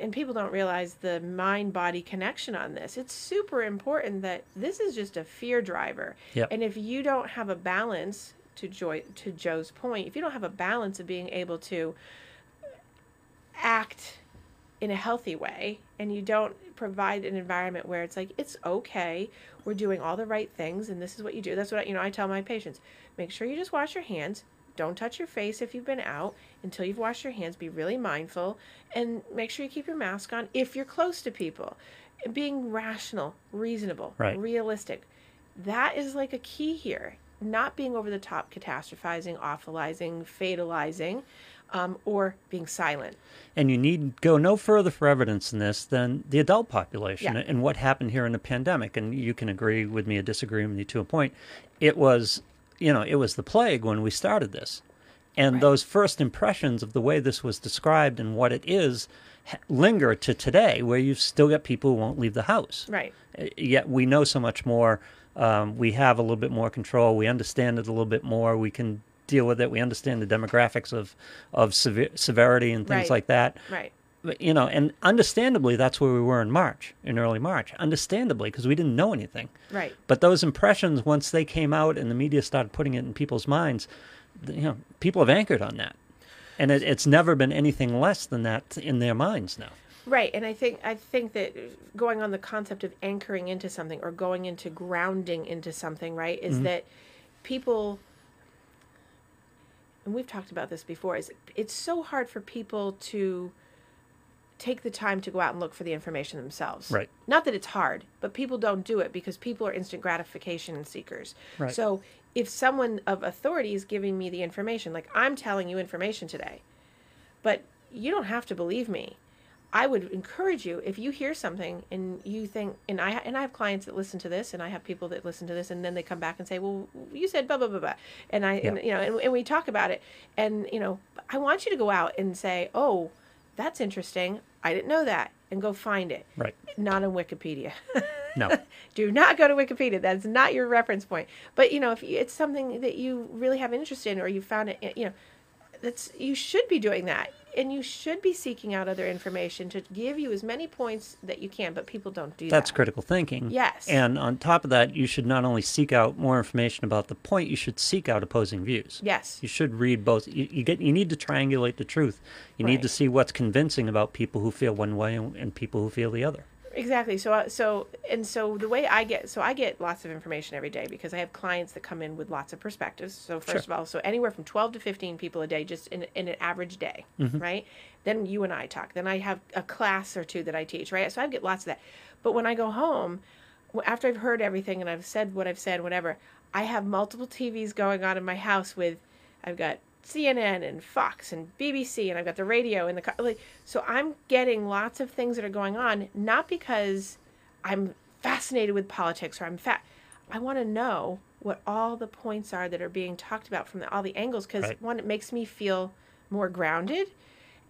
And people don't realize the mind body connection on this. It's super important that this is just a fear driver. Yep. And if you don't have a balance, to Joy to Joe's point, if you don't have a balance of being able to act in a healthy way and you don't provide an environment where it's like it's okay. We're doing all the right things and this is what you do. That's what I, you know i tell my patients. Make sure you just wash your hands. Don't touch your face if you've been out. Until you've washed your hands be really mindful and make sure you keep your mask on if you're close to people. Being rational reasonable Right. realistic. That is like a key here. Not being over the top catastrophizing awfulizing fatalizing um, or being silent And you need go no further for evidence in this than the adult population Yeah. and what happened here in the pandemic. And you can agree with me or disagree with me to a point. It was, you know, it was the plague when we started this. And Right. those first impressions of the way this was described and what it is linger to today, where you've still got people who won't leave the house. right Uh, Yet we know so much more. Um, we have a little bit more control. We understand it a little bit more. We can deal with it. We understand the demographics of of sever- severity and things Right. like that. right But, you know, and understandably, that's where we were in March, in early March. Understandably, because we didn't know anything. right But those impressions, once they came out and the media started putting it in people's minds, you know, people have anchored on that, and it, it's never been anything less than that in their minds now. Right, and I think I think that going on the concept of anchoring into something or going into grounding into something, right, is mm-hmm. that people and we've talked about this before is it's so hard for people to take the time to go out and look for the information themselves. Right. Not that it's hard, but people don't do it because people are instant gratification seekers. Right. So if someone of authority is giving me the information, like I'm telling you information today, but you don't have to believe me. I would encourage you if you hear something and you think, and I and I have clients that listen to this, and I have people that listen to this, and then they come back and say, "Well, you said blah blah blah blah," and I, and, you know, and, and we talk about it, and you know, I want you to go out and say, "Oh, that's interesting. I didn't know that," and go find it. Right. Not on Wikipedia. No. Do not go to Wikipedia. That's not your reference point. But you know, if you, it's something that you really have interest in, or you found it, you know, that's you should be doing that, and you should be seeking out other information to give you as many points that you can. But people don't do that. That's that. critical thinking. Yes. And on top of that, you should not only seek out more information about the point, you should seek out opposing views. Yes. You should read both. You, you get. You need to triangulate the truth. You need to see what's convincing about people who feel one way and, and people who feel the other. Exactly. So, so, and so the way I get, so I get lots of information every day because I have clients that come in with lots of perspectives. So first Sure. of all, so anywhere from 12 to 15 people a day, just in, in an average day, mm-hmm. right? Then you and I talk. Then I have a class or two that I teach, right? So I get lots of that. But when I go home, after I've heard everything and I've said what I've said, whatever, I have multiple TVs going on in my house with, I've got CNN and Fox and BBC and I've got the radio and the car. Like, so I'm getting lots of things that are going on, not because I'm fascinated with politics or I'm fat. I want to know what all the points are that are being talked about from the, all the angles because Right. one, it makes me feel more grounded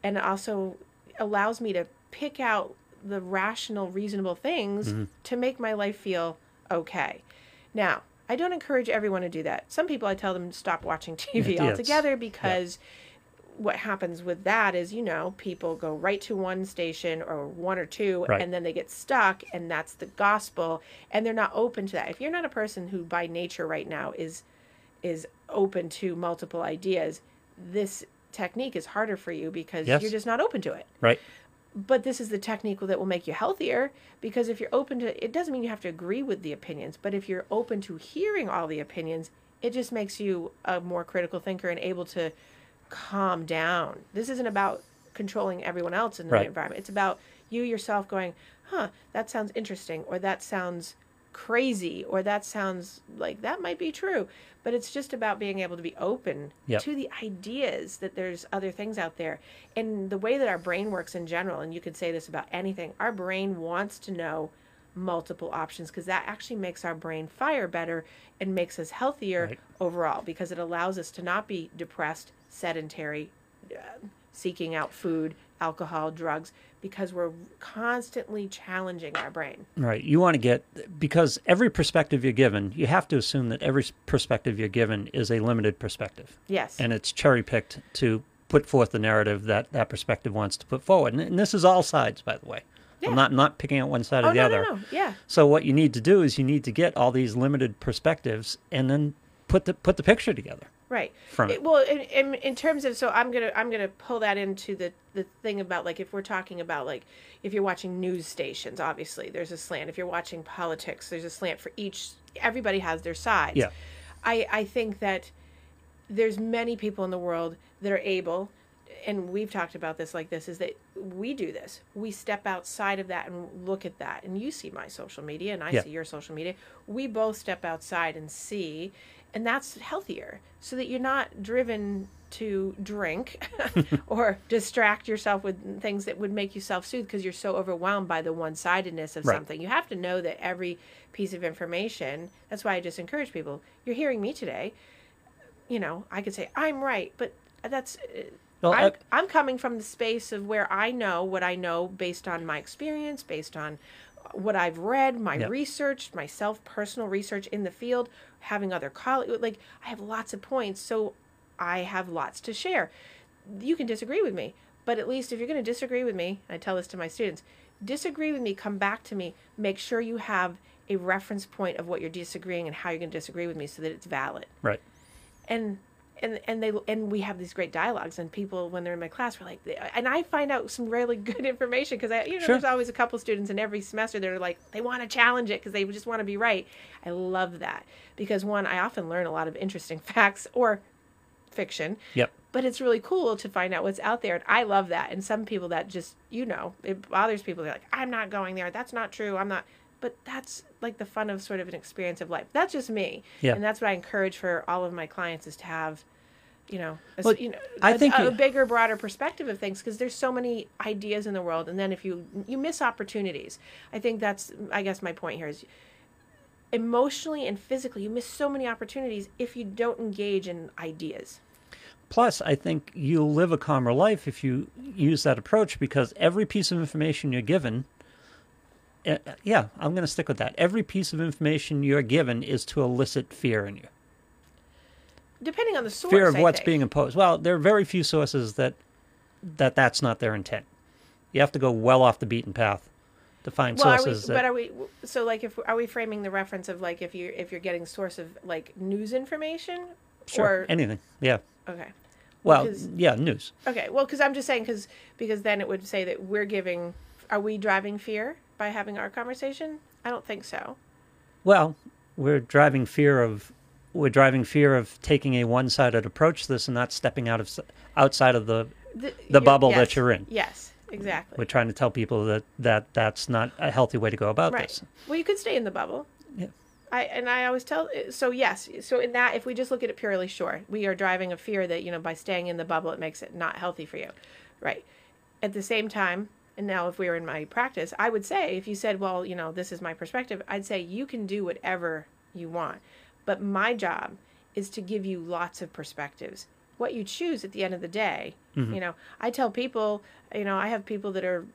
and also allows me to pick out the rational, reasonable things Mm-hmm. to make my life feel okay. Now, I don't encourage everyone to do that. Some people I tell them to stop watching TV Yeah, altogether because what happens with that is, you know, people go right to one station or one or two Right. and then they get stuck and that's the gospel and they're not open to that. If you're not a person who by nature right now is is open to multiple ideas, this technique is harder for you because Yes. you're just not open to it Right. But this is the technique that will make you healthier because if you're open to it doesn't mean you have to agree with the opinions but if you're open to hearing all the opinions it just makes you a more critical thinker and able to calm down this isn't about controlling everyone else in the Right. environment it's about you yourself going huh that sounds interesting or that sounds crazy or that sounds like that might be true but it's just about being able to be open Yep. to the ideas that there's other things out there and the way that our brain works in general and you could say this about anything our brain wants to know multiple options because that actually makes our brain fire better and makes us healthier Right. overall because it allows us to not be depressed sedentary uh, seeking out food alcohol drugs because we're constantly challenging our brain Right. You want to get because every perspective you're given, you have to assume that every perspective you're given is a limited perspective, yes and it's cherry picked to put forth the narrative that that perspective wants to put forward. And, and this is all sides, by the way. Yeah. I'm not not picking out one side oh or the no other. no no yeah So what you need to do is you need to get all these limited perspectives and then put the put the picture together. Right. From It- well in, in, in terms of so i'm gonna i'm gonna pull that into the the thing about like if we're talking about like if you're watching news stations obviously there's a slant. If you're watching politics there's a slant for each everybody has their side Yeah. i i think that there's many people in the world that are able and we've talked about this like this is that we do this. We step outside of that and look at that. And you see my social media and i Yeah. see your social media. We both step outside and see and that's healthier so that you're not driven to drink or distract yourself with things that would make you self-soothe because you're so overwhelmed by the one-sidedness of Right. something you have to know that every piece of information that's why i just encourage people you're hearing me today you know, I could say I'm right, but that's uh, Well, I'm, I- I'm coming from the space of where I know what I know based on my experience, based on what I've read, my Yep. research, my self personal research in the field, having other colleagues. Like I have lots of points, so I have lots to share. You can disagree with me, but at least if you're going to disagree with me, I tell this to my students, disagree with me, come back to me, make sure you have a reference point of what you're disagreeing and how you're going to disagree with me so that it's valid Right. and and and they and we have these great dialogues and people when they're in my class we're like and i find out some really good information because i you know Sure. there's always a couple students in every semester that are like they want to challenge it because they just want to be right i love that because one i often learn a lot of interesting facts or fiction Yep. but it's really cool to find out what's out there and i love that and some people that just you know it bothers people they're like i'm not going there that's not true i'm not but that's like the fun of sort of an experience of life that's just me Yeah. and that's what i encourage for all of my clients is to have you know, a, Well, you know, I a- think a, you- bigger, broader perspective of things because there's so many ideas in the world, and then if you you miss opportunities, I think that's I guess my point here is emotionally and physically you miss so many opportunities if you don't engage in ideas. Plus, I think you'll live a calmer life if you use that approach because every piece of information you're given, uh, yeah, I'm going to stick with that. Every piece of information you're given is to elicit fear in you. Depending on the source, fear of I what's think. being imposed. Well, there are very few sources that that that's not their intent. You have to go well off the beaten path to find well, are we, sources but are we so like if are we framing the reference of like if you if you're getting source of like news information sure or anything. Yeah. okay Well, Because- yeah, news. Okay, well, because I'm just saying, because because then it would say that we're giving. Are we driving fear by having our conversation? I don't think so. Well, we're driving fear of we're driving fear of taking a one-sided approach to this and not stepping out of outside of the The, The bubble yes, that you're in. Yes, exactly. we're trying to tell people that that that's not a healthy way to go about right. this. Well, you could stay in the bubble. Yeah. I and I always tell eh, so yes so in that if we just look at it purely sure we are driving a fear that you know by staying in the bubble it makes it not healthy for you, right? At the same time, and now if we were in my practice, I would say if you said well you know this is my perspective, I'd say you can do whatever you want. But my job is to give you lots of perspectives. What you choose at the end of the day, mm-hmm. you know, I tell people, you know, I have people that are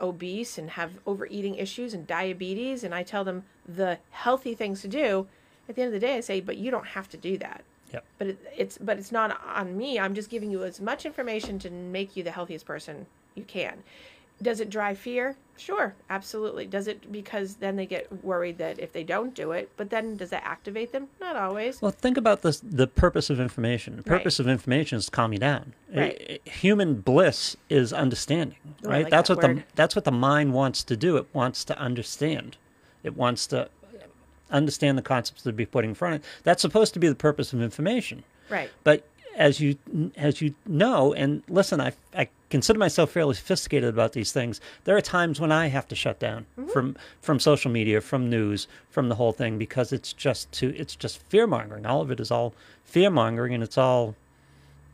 obese and have overeating issues and diabetes, and I tell them the healthy things to do. At the end of the day, I say, but you don't have to do that. Yep. But it, it's but it's not on me. I'm just giving you as much information to make you the healthiest person you can. Does it drive fear? Sure, absolutely. Does it because then they get worried that if they don't do it, but then does that activate them? Not always. Well, think about this, the purpose of information. The Right. purpose of information is to calm you down. Right. I- human bliss is understanding, Ooh, I right? like that's that what word. the that's what the mind wants to do. It wants to understand. It wants to understand the concepts that be put in front of it. That's supposed to be the purpose of information. right. But as you as you know, and listen, I I consider myself fairly sophisticated about these things. There are times when I have to shut down Mm-hmm. from from social media, from news, from the whole thing because it's just too it's just fear mongering. All of it is all fear mongering, and it's all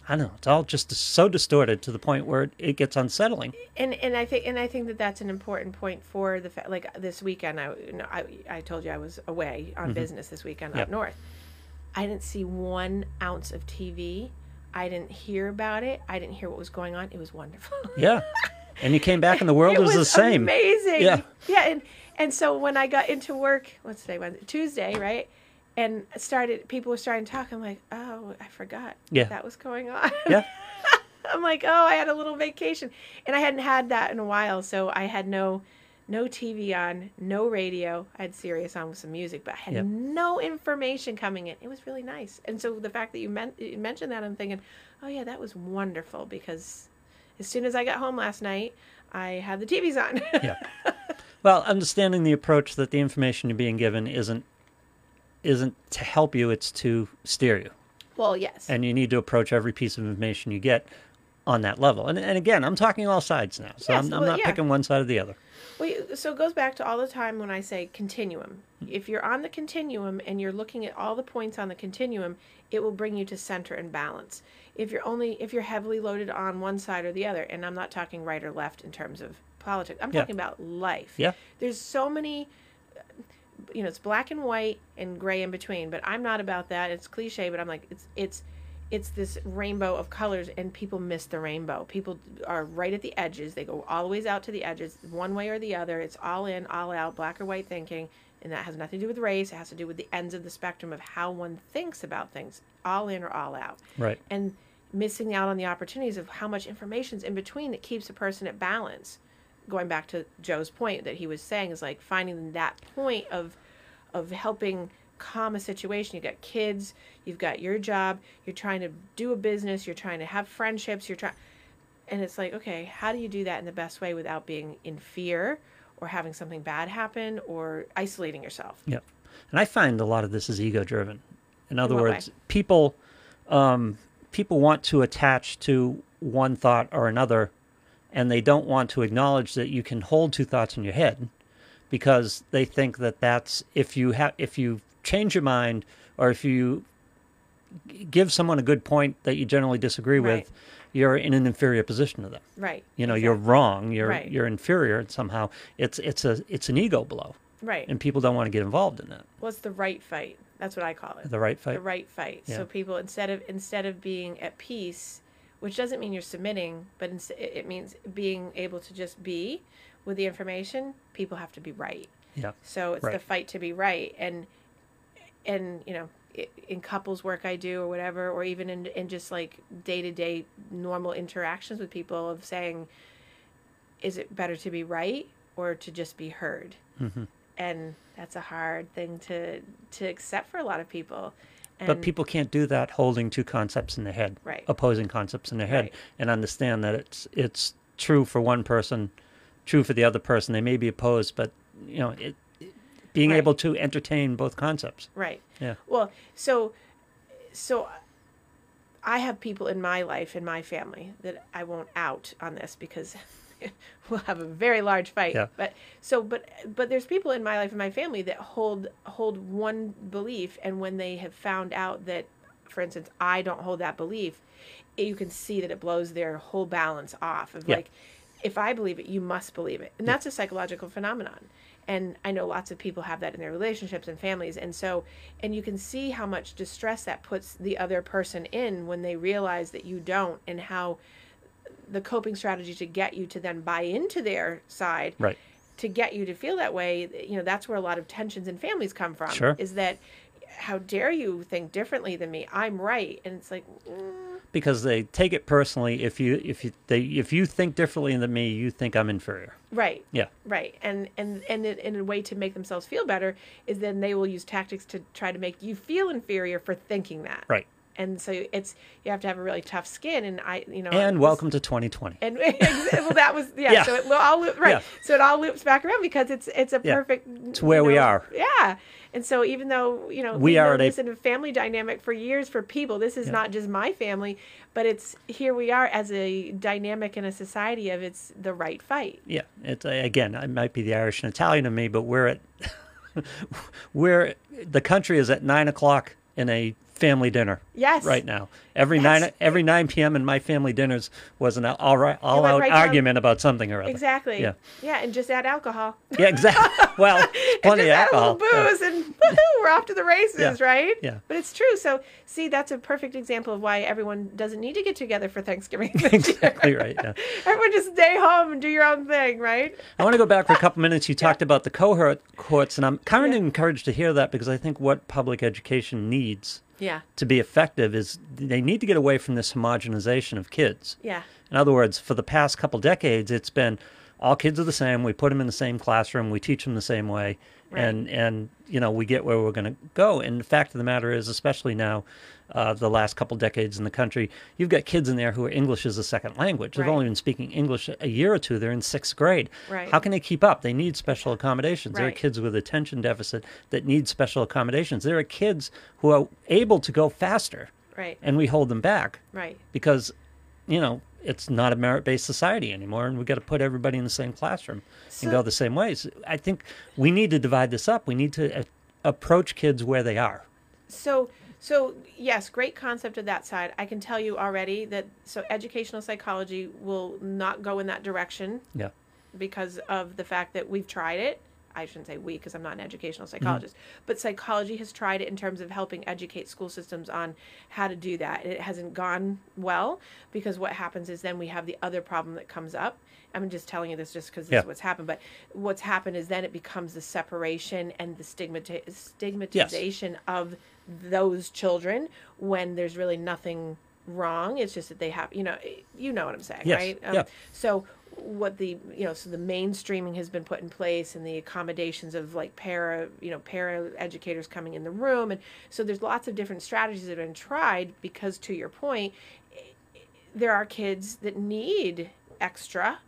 I don't know. It's all just so distorted to the point where it, gets unsettling. and and I think and I think that that's an important point for the fa- like this weekend. I you know, I I told you I was away on business this weekend Yep. up north. I didn't see one ounce of TV. I didn't hear about it. I didn't hear what was going on. It was wonderful. Yeah, and you came back and the world it was, the same. Amazing. Yeah. Yeah. And and so when I got into work, what's today? Wednesday, Tuesday, right? And started people were starting to talk. I'm like, oh, I forgot Yeah. that was going on. Yeah, I'm like, oh, I had a little vacation, and I hadn't had that in a while, so I had no, no TV on, no radio. I had Sirius on with some music, but I had Yep. no information coming in. It was really nice, and so the fact that you, men- you mentioned that, I'm thinking, oh yeah, that was wonderful because as soon as I got home last night, I had the TVs on. yeah. Well, understanding the approach that the information you're being given isn't isn't to help you; it's to steer you. well, yes, and you need to approach every piece of information you get on that level. And, and again, I'm talking all sides now, so Yes, I'm, I'm well, not yeah. picking one side or the other. Well, so it goes back to all the time when I say continuum. If you're on the continuum and you're looking at all the points on the continuum, it will bring you to center and balance. If you're only if you're heavily loaded on one side or the other, and I'm not talking right or left in terms of politics. I'm Yeah. talking about life. Yeah. There's so many you know, it's black and white and gray in between, but I'm not about that. It's cliche, but I'm like it's it's it's this rainbow of colors and people miss the rainbow. People are right at the edges. They go all the ways out to the edges, one way or the other. It's all in, all out, black or white thinking, and that has nothing to do with race. It has to do with the ends of the spectrum of how one thinks about things, all in or all out Right. and missing out on the opportunities of how much information's in between that keeps a person at balance. Going back to Joe's point that he was saying is like finding that point of of helping calm a situation. You've got kids, you've got your job, you're trying to do a business, you're trying to have friendships, you're trying and it's like, okay, how do you do that in the best way without being in fear or having something bad happen or isolating yourself? Yep. And I find a lot of this is ego driven. In other what words, way? people um, people want to attach to one thought or another, and they don't want to acknowledge that you can hold two thoughts in your head because they think that that's if you have if you change your mind or if you give someone a good point that you generally disagree Right. with, you're in an inferior position to them. Right. You know, you're wrong. You're Right. you're inferior somehow. It's it's a it's an ego blow, right. and people don't want to get involved in that. What's the right fight? That's what I call it. The right fight. the right fight. Yeah. So people instead of instead of being at peace, which doesn't mean you're submitting, but it it means being able to just be with the information. People have to be right. Yeah. So it's the fight to be right, and and you know in couples work I do or whatever, or even in in just like day to day normal interactions with people of saying, is it better to be right or to just be heard? hmm And that's a hard thing to to accept for a lot of people. And But people can't do that holding two concepts in their head, Right. opposing concepts in their head, Right. and understand that it's it's true for one person, true for the other person. They may be opposed, but you know, it- being Right. able to entertain both concepts. Right. Yeah. Well, so so I have people in my life in my family that I won't out on this because we'll have a very large fight. Yeah. But so but but there's people in my life and my family that hold hold one belief and when they have found out that for instance I don't hold that belief, you can see that it blows their whole balance off of Yeah. like if I believe it, you must believe it. And that's a psychological phenomenon. And i know lots of people have that in their relationships and families and so and you can see how much distress that puts the other person in when they realize that you don't and how the coping strategy to get you to then buy into their side Right. to get you to feel that way you know that's where a lot of tensions in families come from Sure. is that how dare you think differently than me i'm right and it's like mm, Because they take it personally. If you if you they if you think differently than me, you think I'm inferior. right Yeah. right and and and in, in a way to make themselves feel better is then they will use tactics to try to make you feel inferior for thinking that Right. And so it's you have to have a really tough skin and i you know And this- welcome to 2020. and well that was yeah, Yeah. so it all loop, right Yeah. so it all loops back around because it's it's a Yeah. perfect It's where you we are. yeah and so even though you know We are at a- in a family dynamic for years for people this is not just my family but it's here we are as a dynamic in a society of it's the right fight Yeah, it's uh, again, it might be the Irish and Italian in me, but we're at we're the country is at nine o'clock in a family dinner yes right now. Every That's- nine every nine p.m. in my family dinners was an all right all out right down- argument about something or other. exactly Yeah. yeah and just add alcohol Yeah, exactly. Well, and plenty just of add a alcohol. little Yeah. booze and we're off to the races, Yeah. right? Yeah. But it's true. So see, that's a perfect example of why everyone doesn't need to get together for Thanksgiving. Exactly right. Yeah. Everyone just stay home and do your own thing, right? I want to go back for a couple minutes. You talked about the cohort courts, and I'm kind Yeah. of encouraged to hear that because I think what public education needs Yeah. to be effective is they need to get away from this homogenization of kids. Yeah. In other words, for the past couple decades, it's been all kids are the same. We put them in the same classroom. We teach them the same way, and and you know we get where we're going to go. And the fact of the matter is, especially now, uh, the last couple decades in the country, you've got kids in there who are English as a second language. They've Right. only been speaking English a year or two. They're in sixth grade. Right. How can they keep up? They need special accommodations. There are kids with attention deficit that need special accommodations. There are kids who are able to go faster, Right. and we hold them back Right. because you know it's not a merit-based society anymore and we've got to put everybody in the same classroom So- and go the same ways i think we need to divide this up we need to uh, approach kids where they are So so yes, great concept of that side. I can tell you already that so educational psychology will not go in that direction yeah because of the fact that we've tried it. I shouldn't say we because I'm not an educational mm-hmm. psychologist, but psychology has tried it in terms of helping educate school systems on how to do that. It hasn't gone well because what happens is then we have the other problem that comes up. I'm just telling you this just because this Yeah. is what's happened, but what's happened is then it becomes the separation and the stigmati- stigmatization of those children when there's really nothing wrong. It's just that they have, you know, you know what I'm saying, Yes. right? Um, yeah. So what the you know so the mainstreaming has been put in place and the accommodations of like para you know para educators coming in the room and so there's lots of different strategies that have been tried because to your point there are kids that need extra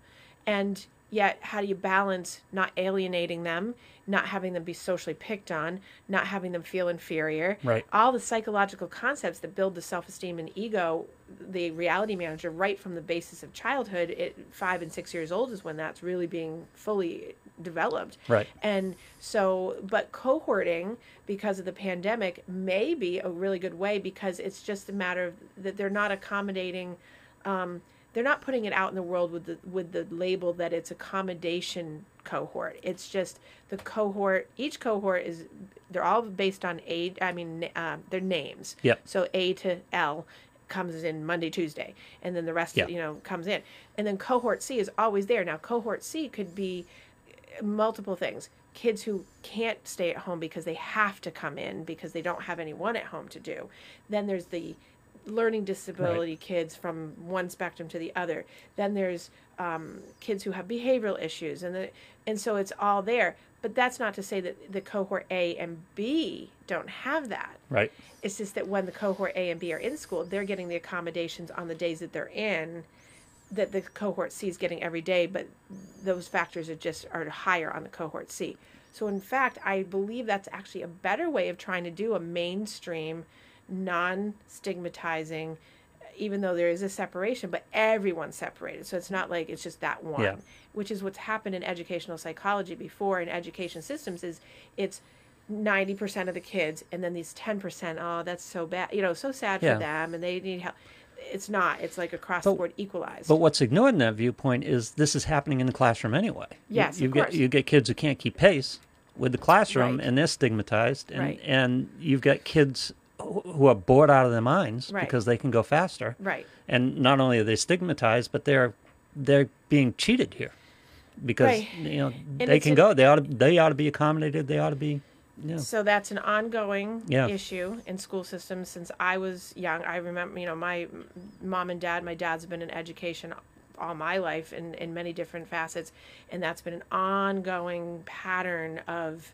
and yet how do you balance not alienating them not having them be socially picked on not having them feel inferior Right. all the psychological concepts that build the self-esteem and ego the reality manager right from the basis of childhood at five and six years old is when that's really being fully developed Right. and so but cohorting because of the pandemic may be a really good way because it's just a matter of that they're not accommodating um, they're not putting it out in the world with the with the label that it's accommodation cohort. It's just the cohort. Each cohort is they're all based on age. I mean, uh, their names. Yep. So A to L comes in Monday, Tuesday, and then the rest, Yeah. you know, comes in, and then cohort C is always there. Now, cohort C could be multiple things. Kids who can't stay at home because they have to come in because they don't have anyone at home to do. Then there's the learning disability kids from one spectrum to the other. Then there's um, kids who have behavioral issues, and the, and so it's all there. But that's not to say that the cohort A and B don't have that. right It's just that when the cohort A and B are in school, they're getting the accommodations on the days that they're in that the cohort C is getting every day, but those factors are just are higher on the cohort C. So in fact, I believe that's actually a better way of trying to do a mainstream, non-stigmatizing, even though there is a separation, but everyone's separated. So it's not like it's just that one, Yeah. which is what's happened in educational psychology before in education systems is it's 90% of the kids and then these 10% oh that's so bad you know so sad Yeah. for them and they need help it's not. It's like across the board equalized. But what's ignored in that viewpoint is this is happening in the classroom anyway. You- Yes, you, of get course. you get kids who can't keep pace with the classroom, Right. and they're stigmatized, and Right. and you've got kids who are bored out of their minds Right. because they can go faster, right. and not only are they stigmatized, but they're they're being cheated here because Right. you know And they can a- go. They ought to they ought to be accommodated. They ought to be. So that's an ongoing Yeah. issue in school systems since I was young. I remember, you know, my mom and dad, my dad's been in education all my life in, in many different facets, and that's been an ongoing pattern of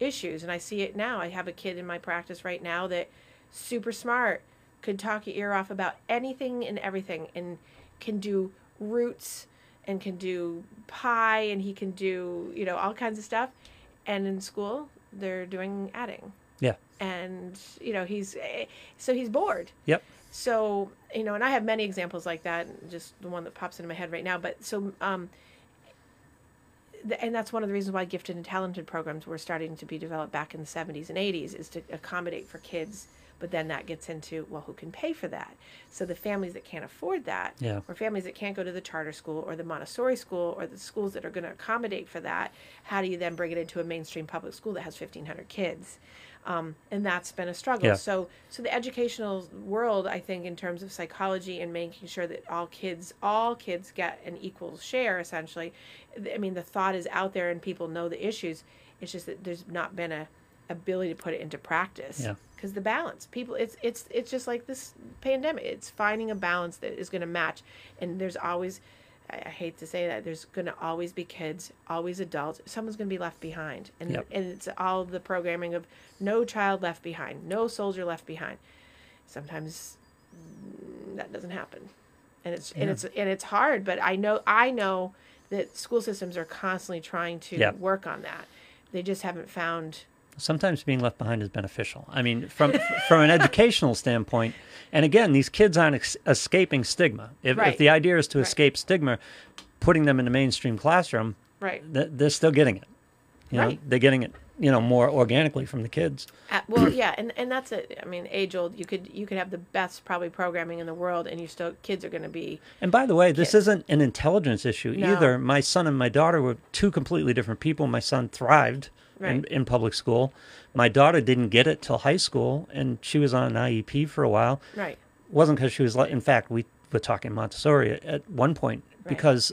issues. And I see it now. I have a kid in my practice right now that super smart, could talk your ear off about anything and everything, and can do roots and can do pie and he can do, you know, all kinds of stuff. And in school, they're doing adding Yeah. and you know he's eh, so he's bored Yep. so you know and i have many examples like that just the one that pops into my head right now but so um and that's one of the reasons why gifted and talented programs were starting to be developed back in the 70s and 80s is to accommodate for kids but then that gets into well who can pay for that so the families that can't afford that Yeah. or families that can't go to the charter school or the montessori school or the schools that are going to accommodate for that how do you then bring it into a mainstream public school that has 1500 kids um, and that's been a struggle. Yeah. So, so the educational world, I think, in terms of psychology and making sure that all kids, all kids get an equal share, essentially. I mean, the thought is out there and people know the issues. It's just that there's not been a ability to put it into practice. Yeah. Because the balance, people, it's it's it's just like this pandemic. It's finding a balance that is going to match, and there's always. I I hate to say that there's going to always be kids, always adults. Someone's going to be left behind, and Yep. and it's all the programming of no child left behind, no soldier left behind. Sometimes that doesn't happen, and it's and it's and it's hard. But I know I know that school systems are constantly trying to Yep. work on that. They just haven't found. Sometimes being left behind is beneficial. I mean, from from an educational standpoint, and again, these kids aren't ex- escaping stigma. If, if the idea is to Right. escape stigma, putting them in the mainstream classroom, Right. th- they're still getting it. You know, Right. they're getting it, you know, more organically from the kids. Uh, well, yeah, and, and that's it. I mean, age old. You could you could have the best probably programming in the world, and you still kids are going to be And by the way, this isn't an intelligence issue No. either. My son and my daughter were two completely different people. My son thrived Right. in public school. My daughter didn't get it till high school, and she was on an IEP for a while. right. wasn't because she was like in fact we were talking montessori at, one point Right. because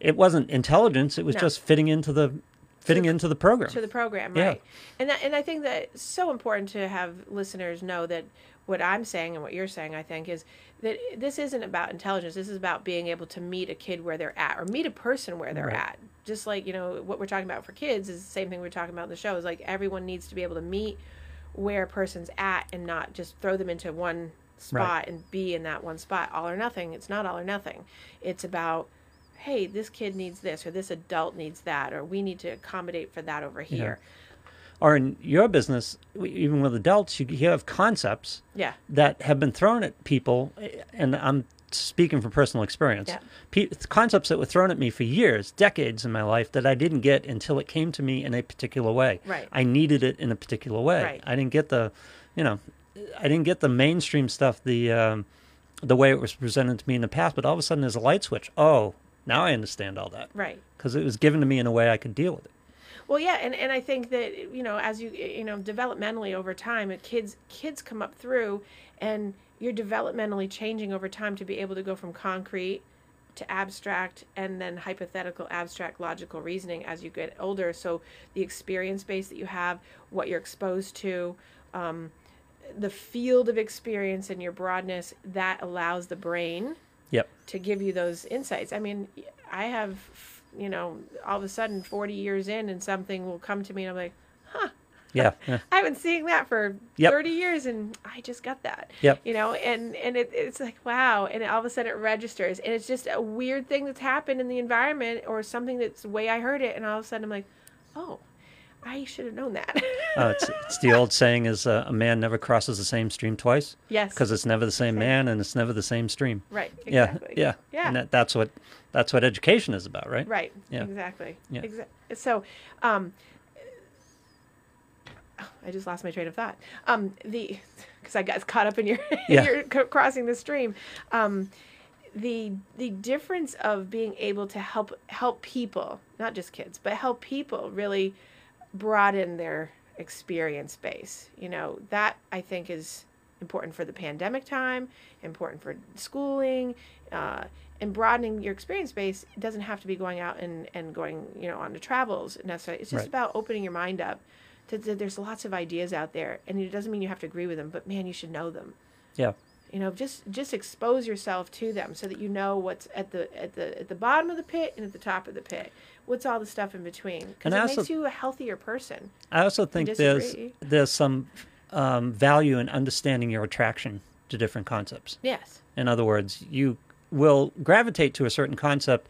it wasn't intelligence it was No. just fitting into the fitting into the program to the program, right Yeah. And that, and I think that it's so important to have listeners know that what I'm saying and what you're saying, I think, is that this isn't about intelligence. This is about being able to meet a kid where they're at, or meet a person where they're Right. at. Just like you know what we're talking about for kids is the same thing we're talking about in the show. Is like everyone needs to be able to meet where a person's at and not just throw them into one spot Right. and be in that one spot. All or nothing. It's not all or nothing. It's about hey this kid needs this or this adult needs that or we need to accommodate for that over here. Or in your business even with adults you, you have concepts yeah. that have been thrown at people eh, and i'm speaking from personal experience Yeah. Pe- concepts that were thrown at me for years decades in my life that i didn't get until it came to me in a particular way Right. i needed it in a particular way Right. i didn't get the you know i didn't get the mainstream stuff the um, the way it was presented to me in the past but all of a sudden there's a light switch oh now i understand all that right because it was given to me in a way i could deal with it Well, yeah, and, and I think that you know, as you you know, developmentally over time, kids kids come up through, and you're developmentally changing over time to be able to go from concrete to abstract and then hypothetical, abstract, logical reasoning as you get older. So the experience base that you have, what you're exposed to, um, the field of experience and your broadness that allows the brain yep to give you those insights. I mean, I have, you know, all of a sudden 40 years in and something will come to me and I'm like, huh, yeah, yeah. I've been seeing that for Yep. 30 years and I just got that. Yep. You know, and, and it, it's like, wow. And all of a sudden it registers. And it's just a weird thing that's happened in the environment or something that's the way I heard it. And all of a sudden I'm like, oh, I should have known that. Oh, it's, it's the old saying is uh, a man never crosses the same stream twice yes. because it's never the same man and it's never the same stream right. Exactly. Yeah, yeah, Yeah. And that, that's what that's what education is about, right? Right. Yeah. Exactly. Yeah. Exa- so, um, oh I just lost my train of thought. Um, the because I got caught up in your Yeah. crossing the stream. Um, the the difference of being able to help help people, not just kids, but help people really broaden their experience base. You know that I think is important for the pandemic time, important for schooling. Uh, and broadening your experience base doesn't have to be going out and, and going you know on the travels necessarily. It's just Right. about opening your mind up. To, to- there's lots of ideas out there, and it doesn't mean you have to agree with them, but man, you should know them. Yeah. You know, just just expose yourself to them so that you know what's at the at the at the bottom of the pit and at the top of the pit. What's all the stuff in between? Because it I makes you a healthier person. I also think there's there's some um, value in understanding your attraction to different concepts. Yes. In other words, you will gravitate to a certain concept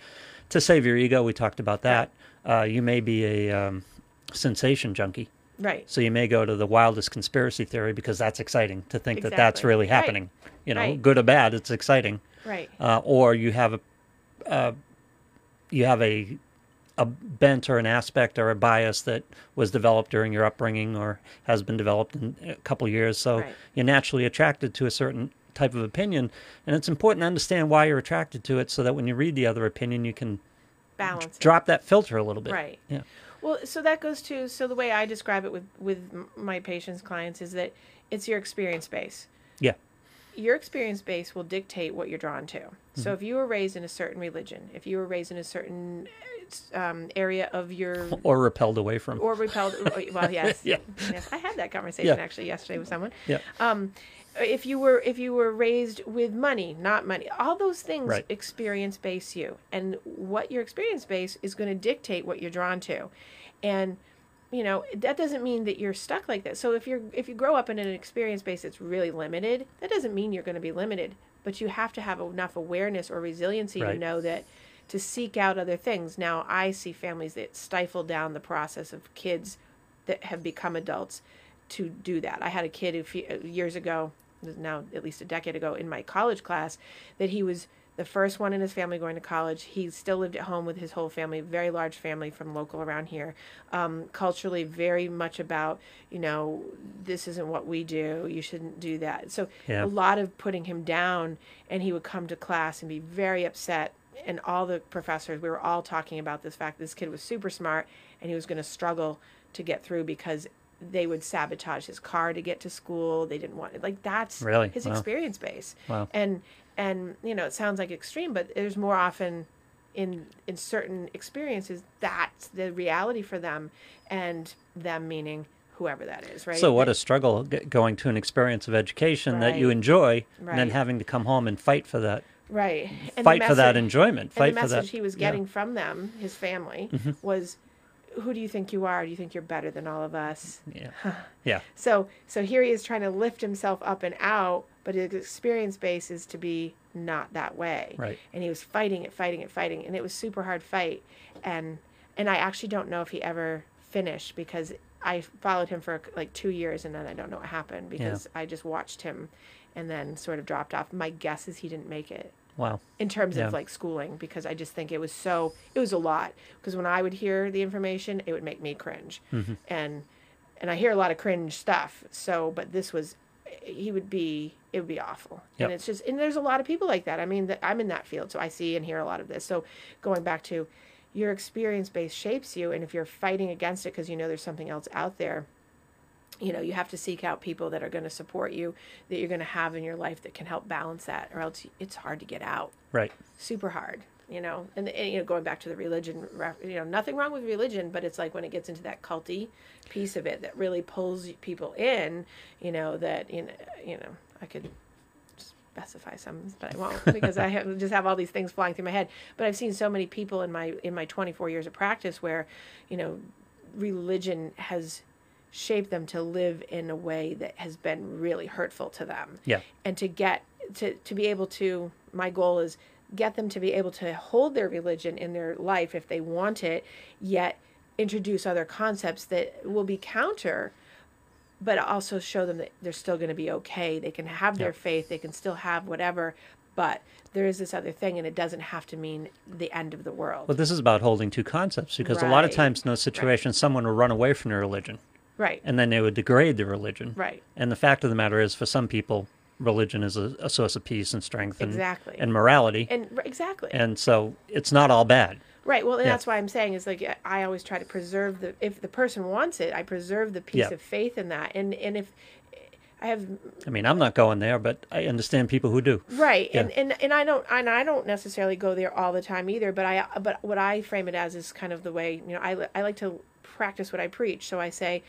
to save your ego. We talked about that. Uh, you may be a um, sensation junkie. Right. So you may go to the wildest conspiracy theory because that's exciting to think that that's Exactly. really Right. happening. You know, Right. good or bad, it's exciting. Right. Uh, or you have a uh, you have a a bent or an aspect or a bias that was developed during your upbringing or has been developed in a couple of years. So Right. you're naturally attracted to a certain type of opinion, and it's important to understand why you're attracted to it, so that when you read the other opinion, you can Balance. it. drop that filter a little bit. Right. Yeah. Well, so that goes to so the way I describe it with with my patients clients is that it's your experience base. Yeah. Your experience base will dictate what you're drawn to. Mm-hmm. So if you were raised in a certain religion, if you were raised in a certain um, area of your Or repelled away from. or repelled, well, yes, Yeah. yes, I had that conversation Yeah. actually yesterday with someone. yeah. Um, if you were if you were raised with money, not money, all those things Right. experience base you, and what your experience base is going to dictate what you're drawn to, and you know that doesn't mean that you're stuck like that. So if you're if you grow up in an experience base that's really limited, that doesn't mean you're going to be limited, but you have to have enough awareness or resiliency to know that to seek out other things. Now I see families that stifle down the process of kids that have become adults to do that. I had a kid a few uh, years ago, now at least a decade ago, in my college class, that he was the first one in his family going to college. He still lived at home with his whole family, very large family from local around here. Um, culturally, very much about, you know, this isn't what we do. You shouldn't do that. So Yeah. a lot of putting him down, and he would come to class and be very upset. And all the professors, we were all talking about this fact this kid was super smart and he was going to struggle to get through because they would sabotage his car to get to school. They didn't want it. Like that's Really? his Wow. experience base. Wow. And and you know, it sounds like extreme, but there's more often in in certain experiences that's the reality for them and them meaning whoever that is, right? So what a struggle g- going to an experience of education that you Right. enjoy, and then having to come home and fight for that, right. And fight for that enjoyment, fight and the for message that. he was yeah. getting from them, his family, mm-hmm. was, "Who do you think you are? Do you think you're better than all of us?" Yeah, yeah, So, so here he is trying to lift himself up and out, but his experience base is to be not that way. Right. And he was fighting it, fighting it, fighting, and it was super hard fight. And and I actually don't know if he ever finished because I followed him for like two years, and then I don't know what happened because I just watched him, and then sort of dropped off. My guess is he didn't make it wow, in terms Yeah. of like schooling because I just think it was so it was a lot because when I would hear the information it would make me cringe Mm-hmm. and and I hear a lot of cringe stuff so but this was he would be it would be awful. Yep. and it's just and there's a lot of people like that. I mean that I'm in that field so I see and hear a lot of this. So going back to your experience base shapes you and if you're fighting against it because you know there's something else out there you know you have to seek out people that are going to support you that you're going to have in your life that can help balance that or else it's hard to get out. Right, super hard you know and, and you know going back to the religion you know nothing wrong with religion but it's like when it gets into that culty piece of it that really pulls people in you know that you know you know i could specify some but i won't because i have, just have all these things flying through my head. But i've seen so many people in my in my 24 years of practice where you know religion has shaped them to live in a way that has been really hurtful to them. Yeah, and to get to to be able to my goal is get them to be able to hold their religion in their life if they want it yet introduce other concepts that will be counter but also show them that they're still going to be okay they can have their Yep. faith they can still have whatever but there is this other thing and it doesn't have to mean the end of the world Well, this is about holding two concepts because a lot of times in those situations, someone will run away from their religion. Right. and then they would degrade the religion. Right. And the fact of the matter is, for some people, religion is a, a source of peace and strength and, Exactly. and morality. And exactly. And so it's not all bad. Right. Well, and Yeah. that's why I'm saying is like I always try to preserve the if the person wants it, I preserve the piece Yeah. of faith in that. And and if I have I mean, I'm not going there, but I understand people who do. right, Yeah. and, and and I don't and I don't necessarily go there all the time either. But I but what I frame it as is kind of the way you know I I like to practice what I preach. So I say.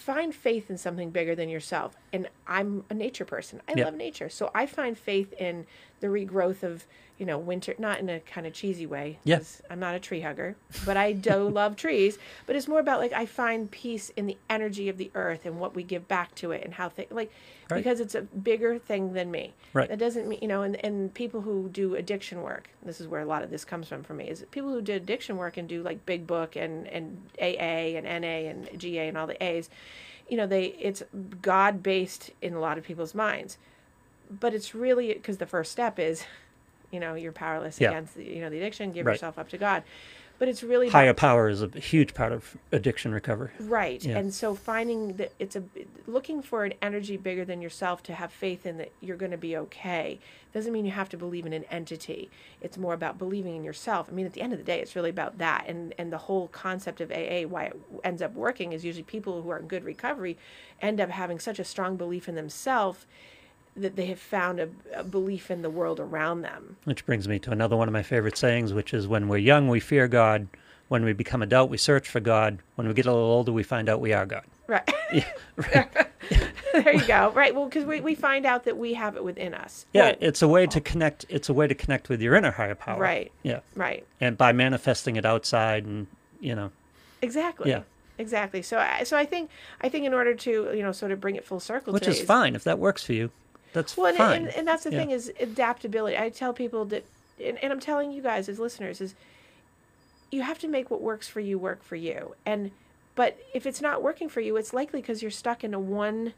Find faith in something bigger than yourself. And I'm a nature person. I Yeah. love nature. So I find faith in the regrowth of, you know, winter, not in a kind of cheesy way. 'cause I'm not a tree hugger, but I do love trees. But it's more about like I find peace in the energy of the earth and what we give back to it and how th- like Right. because it's a bigger thing than me. Right. That doesn't mean you know, and and people who do addiction work. This is where a lot of this comes from for me. Is people who do addiction work and do like Big Book and and AA and NA and GA and all the A's. You know, they it's God based in a lot of people's minds, but it's really because the first step is, you know, you're powerless Yeah. against the, you know the addiction. Give Right. yourself up to God, but it's really about- Higher power is a huge part of addiction recovery. Right. Yeah. And so finding that it's a looking for an energy bigger than yourself to have faith in that you're going to be okay doesn't mean you have to believe in an entity. It's more about believing in yourself. I mean, at the end of the day, it's really about that. And and the whole concept of AA, why it ends up working, is usually people who are in good recovery end up having such a strong belief in themselves that they have found a, a belief in the world around them. Which brings me to another one of my favorite sayings, which is when we're young, we fear God. When we become adult, we search for God. When we get a little older, we find out we are God. Right. Yeah, right. there you go. Right. Well, because we, we find out that we have it within us. yeah, Well, it's a way to connect. It's a way to connect with your inner higher power. Right. Yeah, right. and by manifesting it outside, and you know, Exactly. Yeah. Exactly. So I so I think I think in order to you know sort of bring it full circle, which is fine if that works for you. That's Well, and, fine. and, and that's the Yeah. thing is adaptability. I tell people that, and, and I'm telling you guys as listeners is, you have to make what works for you work for you. And but if it's not working for you, it's likely because you're stuck in a one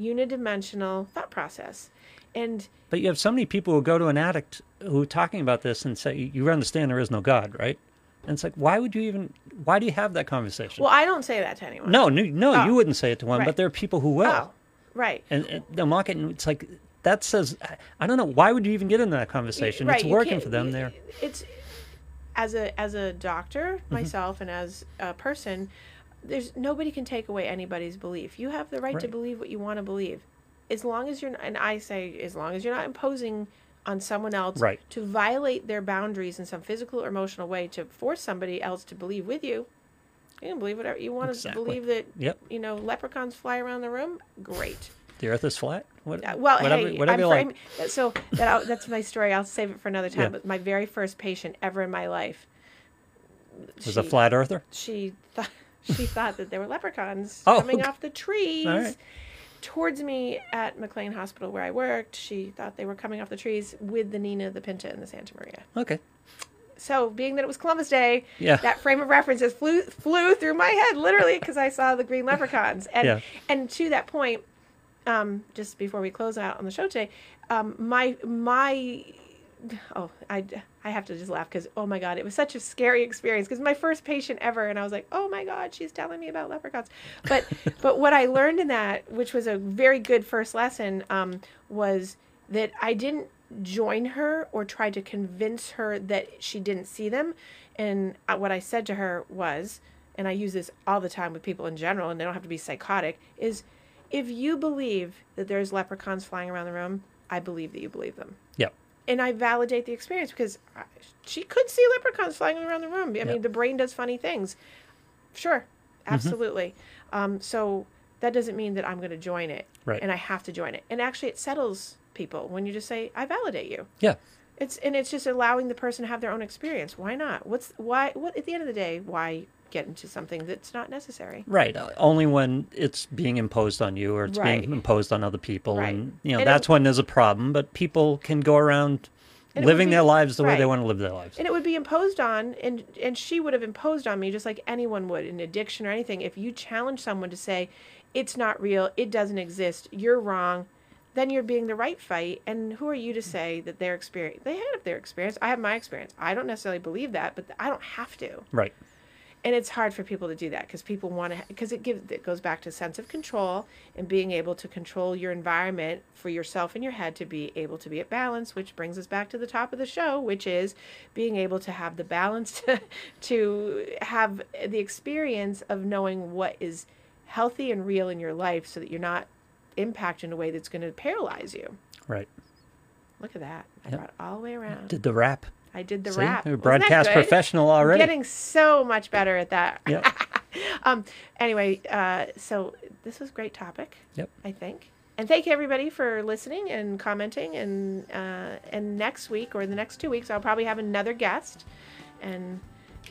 unidimensional thought process. And But you have so many people who go to an addict who are talking about this and say, "You understand there is no God, right?" And it's like, why would you even? Why do you have that conversation? well, I don't say that to anyone. no, no, no, Oh. you wouldn't say it to one, Right. but there are people who will. Oh, right. And, and they'll mock and it's like that says, I- don't know, why would you even get into that conversation? Right, it's working for them there. It's as a as a doctor Mm-hmm. myself and as a person, there's nobody can take away anybody's belief. You have the right, to believe what you want to believe, as long as you're and I say as long as you're not imposing on someone else Right. to violate their boundaries in some physical or emotional way to force somebody else to believe with you. You can believe whatever you want Exactly. to believe that Yep. you know leprechauns fly around the room. Great. The Earth is flat. What, Uh, Well, whatever, hey, whatever like. so that I'll, that's my story. I'll save it for another time. Yeah. But my very first patient ever in my life, Was a flat earther? She thought she thought that there were leprechauns Oh, coming okay. off the trees right. towards me at McLean Hospital where I worked. She thought they were coming off the trees with the Nina, the Pinta, and the Santa Maria. Okay. So, being that it was Columbus Day, Yeah. that frame of reference just flew flew through my head literally because I saw the green leprechauns. And Yeah. and to that point, um, just before we close out on the show today, um, my my oh I I have to just laugh because oh my god it was such a scary experience because my first patient ever and I was like oh my god she's telling me about leprechauns, but but what I learned in that which was a very good first lesson um, was that I didn't join her or try to convince her that she didn't see them. And what I said to her was, and I use this all the time with people in general, and they don't have to be psychotic, is if you believe that there's leprechauns flying around the room, I believe that you believe them. Yep. And I validate the experience because she could see leprechauns flying around the room. I mean, the brain does funny things. Sure, Mm-hmm. absolutely. Um, so that doesn't mean that I'm going to join it, Right. and I have to join it. And actually, it settles people when you just say, "I validate you." Yeah. It's and it's just allowing the person to have their own experience. Why not? What's why? What at the end of the day, why get into something that's not necessary? Right. uh, Only when it's being imposed on you or it's Right. being imposed on other people. Right. And, you know, And it- that's when there's a problem. But people can go around it living be- their lives the way they want to live their lives. And it would be imposed on, and and she would have imposed on me just like anyone would in addiction or anything. If you challenge someone to say, "It's not real. It doesn't exist. You're wrong," then you're being the right fight. And who are you to say that their experience? They have their experience. I have my experience. I don't necessarily believe that, but I don't have to. Right. and it's hard for people to do that because people want to because it gives it goes back to sense of control and being able to control your environment for yourself and your head to be able to be at balance which brings us back to the top of the show which is being able to have the balance to, to have the experience of knowing what is healthy and real in your life so that you're not impacted in a way that's going to paralyze you Right. look at that i Yep. brought it all the way around Did the rap. i did the See? rap You're a broadcast professional already. getting so much better at that Yep. um anyway uh so this was a great topic Yep. i think and thank you everybody for listening and commenting and uh and next week or the next two weeks i'll probably have another guest and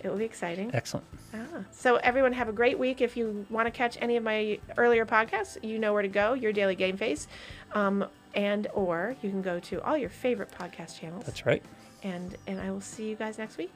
it will be exciting Excellent. ah. so everyone have a great week if you want to catch any of my earlier podcasts you know where to go your daily game face um and or you can go to all your favorite podcast channels That's right. and and i will see you guys next week